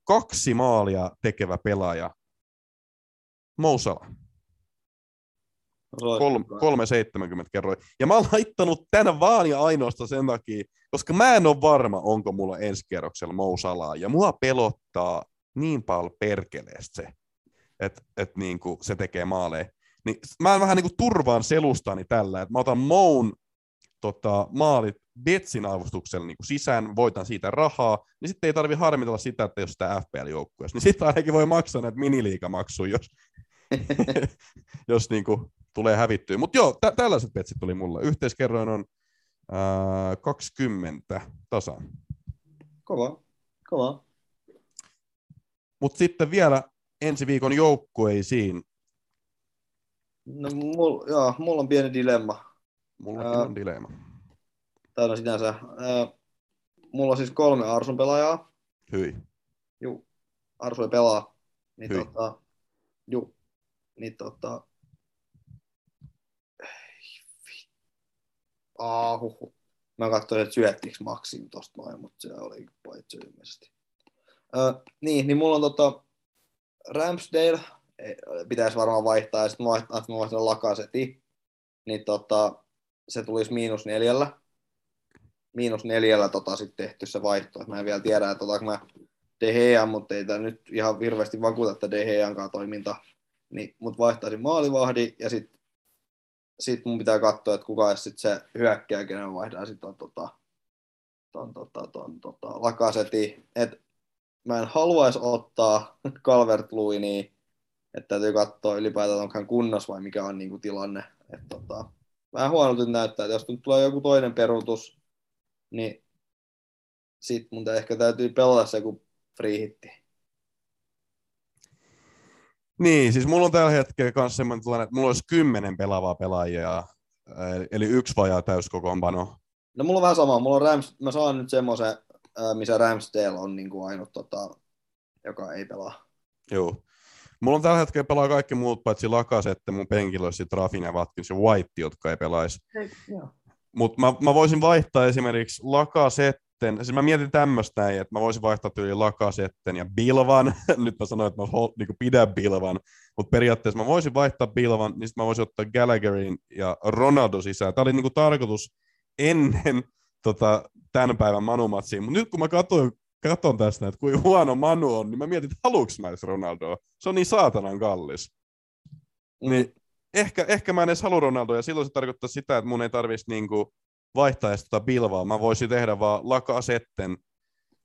Kaksi maalia tekevä pelaaja. Mousala. Kolme, 370 kerroin. Ja mä oon laittanut tänä vaan ja ainoastaan sen takia, koska mä en ole varma, onko mulla ensi kerroksella Mousalaa. Ja mua pelottaa niin paljon perkeleestä se, että et niinku se tekee maaleja. Niin mä vähän niinku turvaan selustani tällä, että mä otan Moun tota, maalit Betsin avustuksella niin sisään, voitan siitä rahaa, niin sitten ei tarvi harmitella sitä, että jos sitä FPL-joukkueessa, niin sitten ainakin voi maksaa näitä miniliikamaksuja, jos, [LAUGHS] [LAUGHS] jos niin kuin tulee hävittyä. Mutta joo, tä- tällaiset petsit tuli mulle. Yhteiskerroin on ää, 20 tasan. Kova, kova. Mutta sitten vielä ensi viikon joukkueisiin. No, mul, joo, mulla on pieni dilemma. Mulla on dilemma. No sinänsä. Uh, mulla on siis kolme Arsun pelaajaa. Hyi. Juu, Arsu ei pelaa. Niin Hyi. tota, juu, niin tota, Aahuhu. Mä katsoin, että syöttikö Maksim tosta noin, mutta se oli paitsi ilmeisesti. Öö, niin, niin mulla on tota Ramsdale, pitäisi varmaan vaihtaa, ja sitten mä vaihtan, mä vaihtan Lakaseti, niin tota, se tulisi miinus neljällä. Miinus neljällä tota, sitten tehty se vaihto. Mä en vielä tiedä, että otanko mä De mutta ei tämä nyt ihan hirveästi vakuuta, että De Gean toiminta. Niin, mutta vaihtaisin maalivahdi ja sitten sit mun pitää katsoa, että kuka olisi sit se hyökkää, kenen vaihdaa sitten on tota, ton, tota, ton, tota, lakaseti. Et mä en haluaisi ottaa [LAUGHS] calvert Lewinnia, että täytyy katsoa ylipäätään, onko hän kunnossa vai mikä on niinku tilanne. Et, tota, vähän huonolta näyttää, että jos nyt tulee joku toinen peruutus, niin sit mun ehkä täytyy pelata se joku free hitti. Niin, siis mulla on tällä hetkellä myös semmoinen tilanne, että mulla olisi kymmenen pelaavaa pelaajaa, eli yksi vajaa täyskokoonpano. No mulla on vähän sama, mulla on Rams, mä saan nyt semmoisen, missä Ramsdale on niin kuin ainut, tota, joka ei pelaa. Joo. Mulla on tällä hetkellä pelaa kaikki muut, paitsi että mun penkillä olisi Rafin ja Watkins ja White, jotka ei pelaisi. Mutta mä, mä, voisin vaihtaa esimerkiksi Lakaset sitten, siis mä mietin tämmöistä näin, että mä voisin vaihtaa tyyli Lakasetten ja Bilvan, [LAUGHS] nyt mä sanoin, että mä niin pidän Bilvan, mutta periaatteessa mä voisin vaihtaa Bilvan, niin sitten mä voisin ottaa Gallagherin ja Ronaldo sisään. Tämä oli niin kuin tarkoitus ennen [LAUGHS] tota, tämän päivän Manu-matsiin, mutta nyt kun mä katsoin, katson tästä, että kuinka huono Manu on, niin mä mietin, että haluuks mä edes Ronaldoa. Se on niin saatanan kallis. Niin ehkä, ehkä mä en edes halua Ronaldoa, ja silloin se tarkoittaa sitä, että mun ei tarvitsisi niinku vaihtaisi tota Bilvaa. Mä voisin tehdä vaan Lakasetten,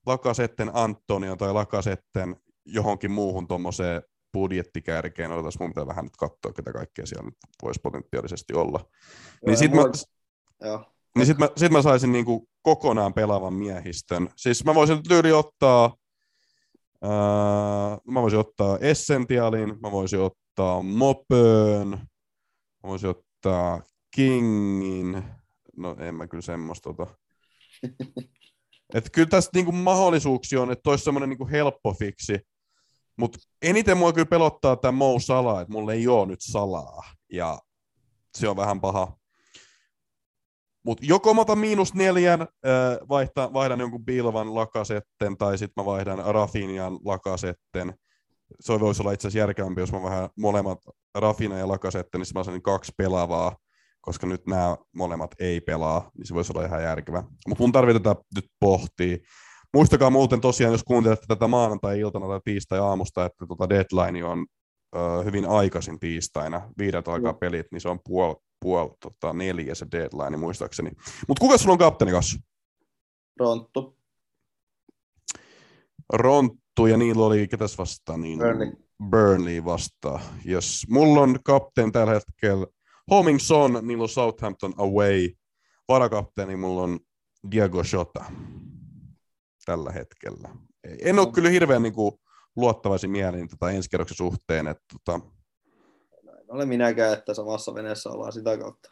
Lakasetten Antonio tai Lakasetten johonkin muuhun tuommoiseen budjettikärkeen. Odotas, mun pitää vähän nyt katsoa, ketä kaikkea siellä nyt voisi potentiaalisesti olla. Joo, niin sitten mä, niin sit mä, sit mä saisin niinku kokonaan pelaavan miehistön. Siis mä voisin tyyli ottaa, ää, mä voisin ottaa Essentialin, mä voisin ottaa Mopön, mä voisin ottaa Kingin, en mä kyllä semmoista tota. että kyllä tässä niinku mahdollisuuksia on, että olisi semmoinen niinku helppo fiksi. Mutta eniten mua kyllä pelottaa tämä Mo Sala, että mulla ei ole nyt salaa. Ja se on vähän paha. Mutta joko mä otan miinus neljän, vaihtan, vaihdan jonkun Bilvan lakasetten, tai sitten mä vaihdan Rafinian lakasetten. Se voisi olla itse asiassa järkevämpi, jos mä vähän molemmat Rafina ja lakasetten, niin mä saan kaksi pelaavaa, koska nyt nämä molemmat ei pelaa, niin se voisi olla ihan järkevä. Mutta mun tarvii tätä nyt pohtia. Muistakaa muuten tosiaan, jos kuuntelette tätä maanantai-iltana tai tiistai-aamusta, että tota deadline on ö, hyvin aikaisin tiistaina, viideltä aikaa pelit, niin se on puol, puol tota, neljä se deadline muistaakseni. Mutta kuka sulla on kapteeni kanssa? Ronttu. Ronttu ja niillä oli, ketäs vastaan? Niin, Burnley. Burnley vastaan. Jos mulla on kapteen tällä hetkellä Homing Son, niillä on Southampton away. Varakapteeni mulla on Diego Jota tällä hetkellä. En ole kyllä hirveän niin kuin, luottavaisin mielin tota ensi kerroksen suhteen. Että, tota, En ole minäkään, että samassa veneessä ollaan sitä kautta.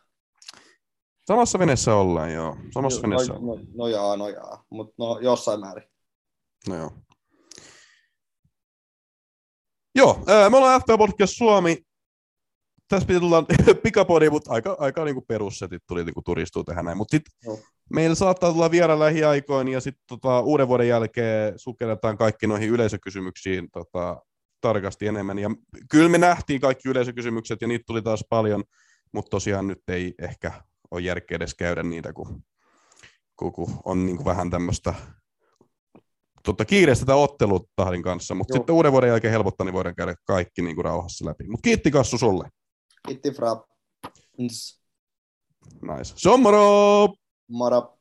samassa veneessä ollaan, joo. Samassa veneessä no, ollaan. no, no jaa, no jaa, mutta no jossain määrin. No joo. Joo, me ollaan FPL Podcast Suomi. Tässä piti tulla [LAUGHS] pikapodi, mutta aika, aika niinku perussetit tuli niinku turistuu tähän näin. Mutta sitten Joo. meillä saattaa tulla vielä lähiaikoin ja sitten tota, uuden vuoden jälkeen sukelletaan kaikki noihin yleisökysymyksiin tota, tarkasti enemmän. Ja kyllä me nähtiin kaikki yleisökysymykset ja niitä tuli taas paljon, mutta tosiaan nyt ei ehkä ole järkeä edes käydä niitä, kun, kun, kun on niinku vähän tämmöistä tota, kiireistä tätä ottelutahdin kanssa, mutta Joo. sitten uuden vuoden jälkeen helpottaa, niin voidaan käydä kaikki niin kuin rauhassa läpi. Mutta kiitti Kassu sulle. Kiitti Frapp. Nice. Se on moro! Moro.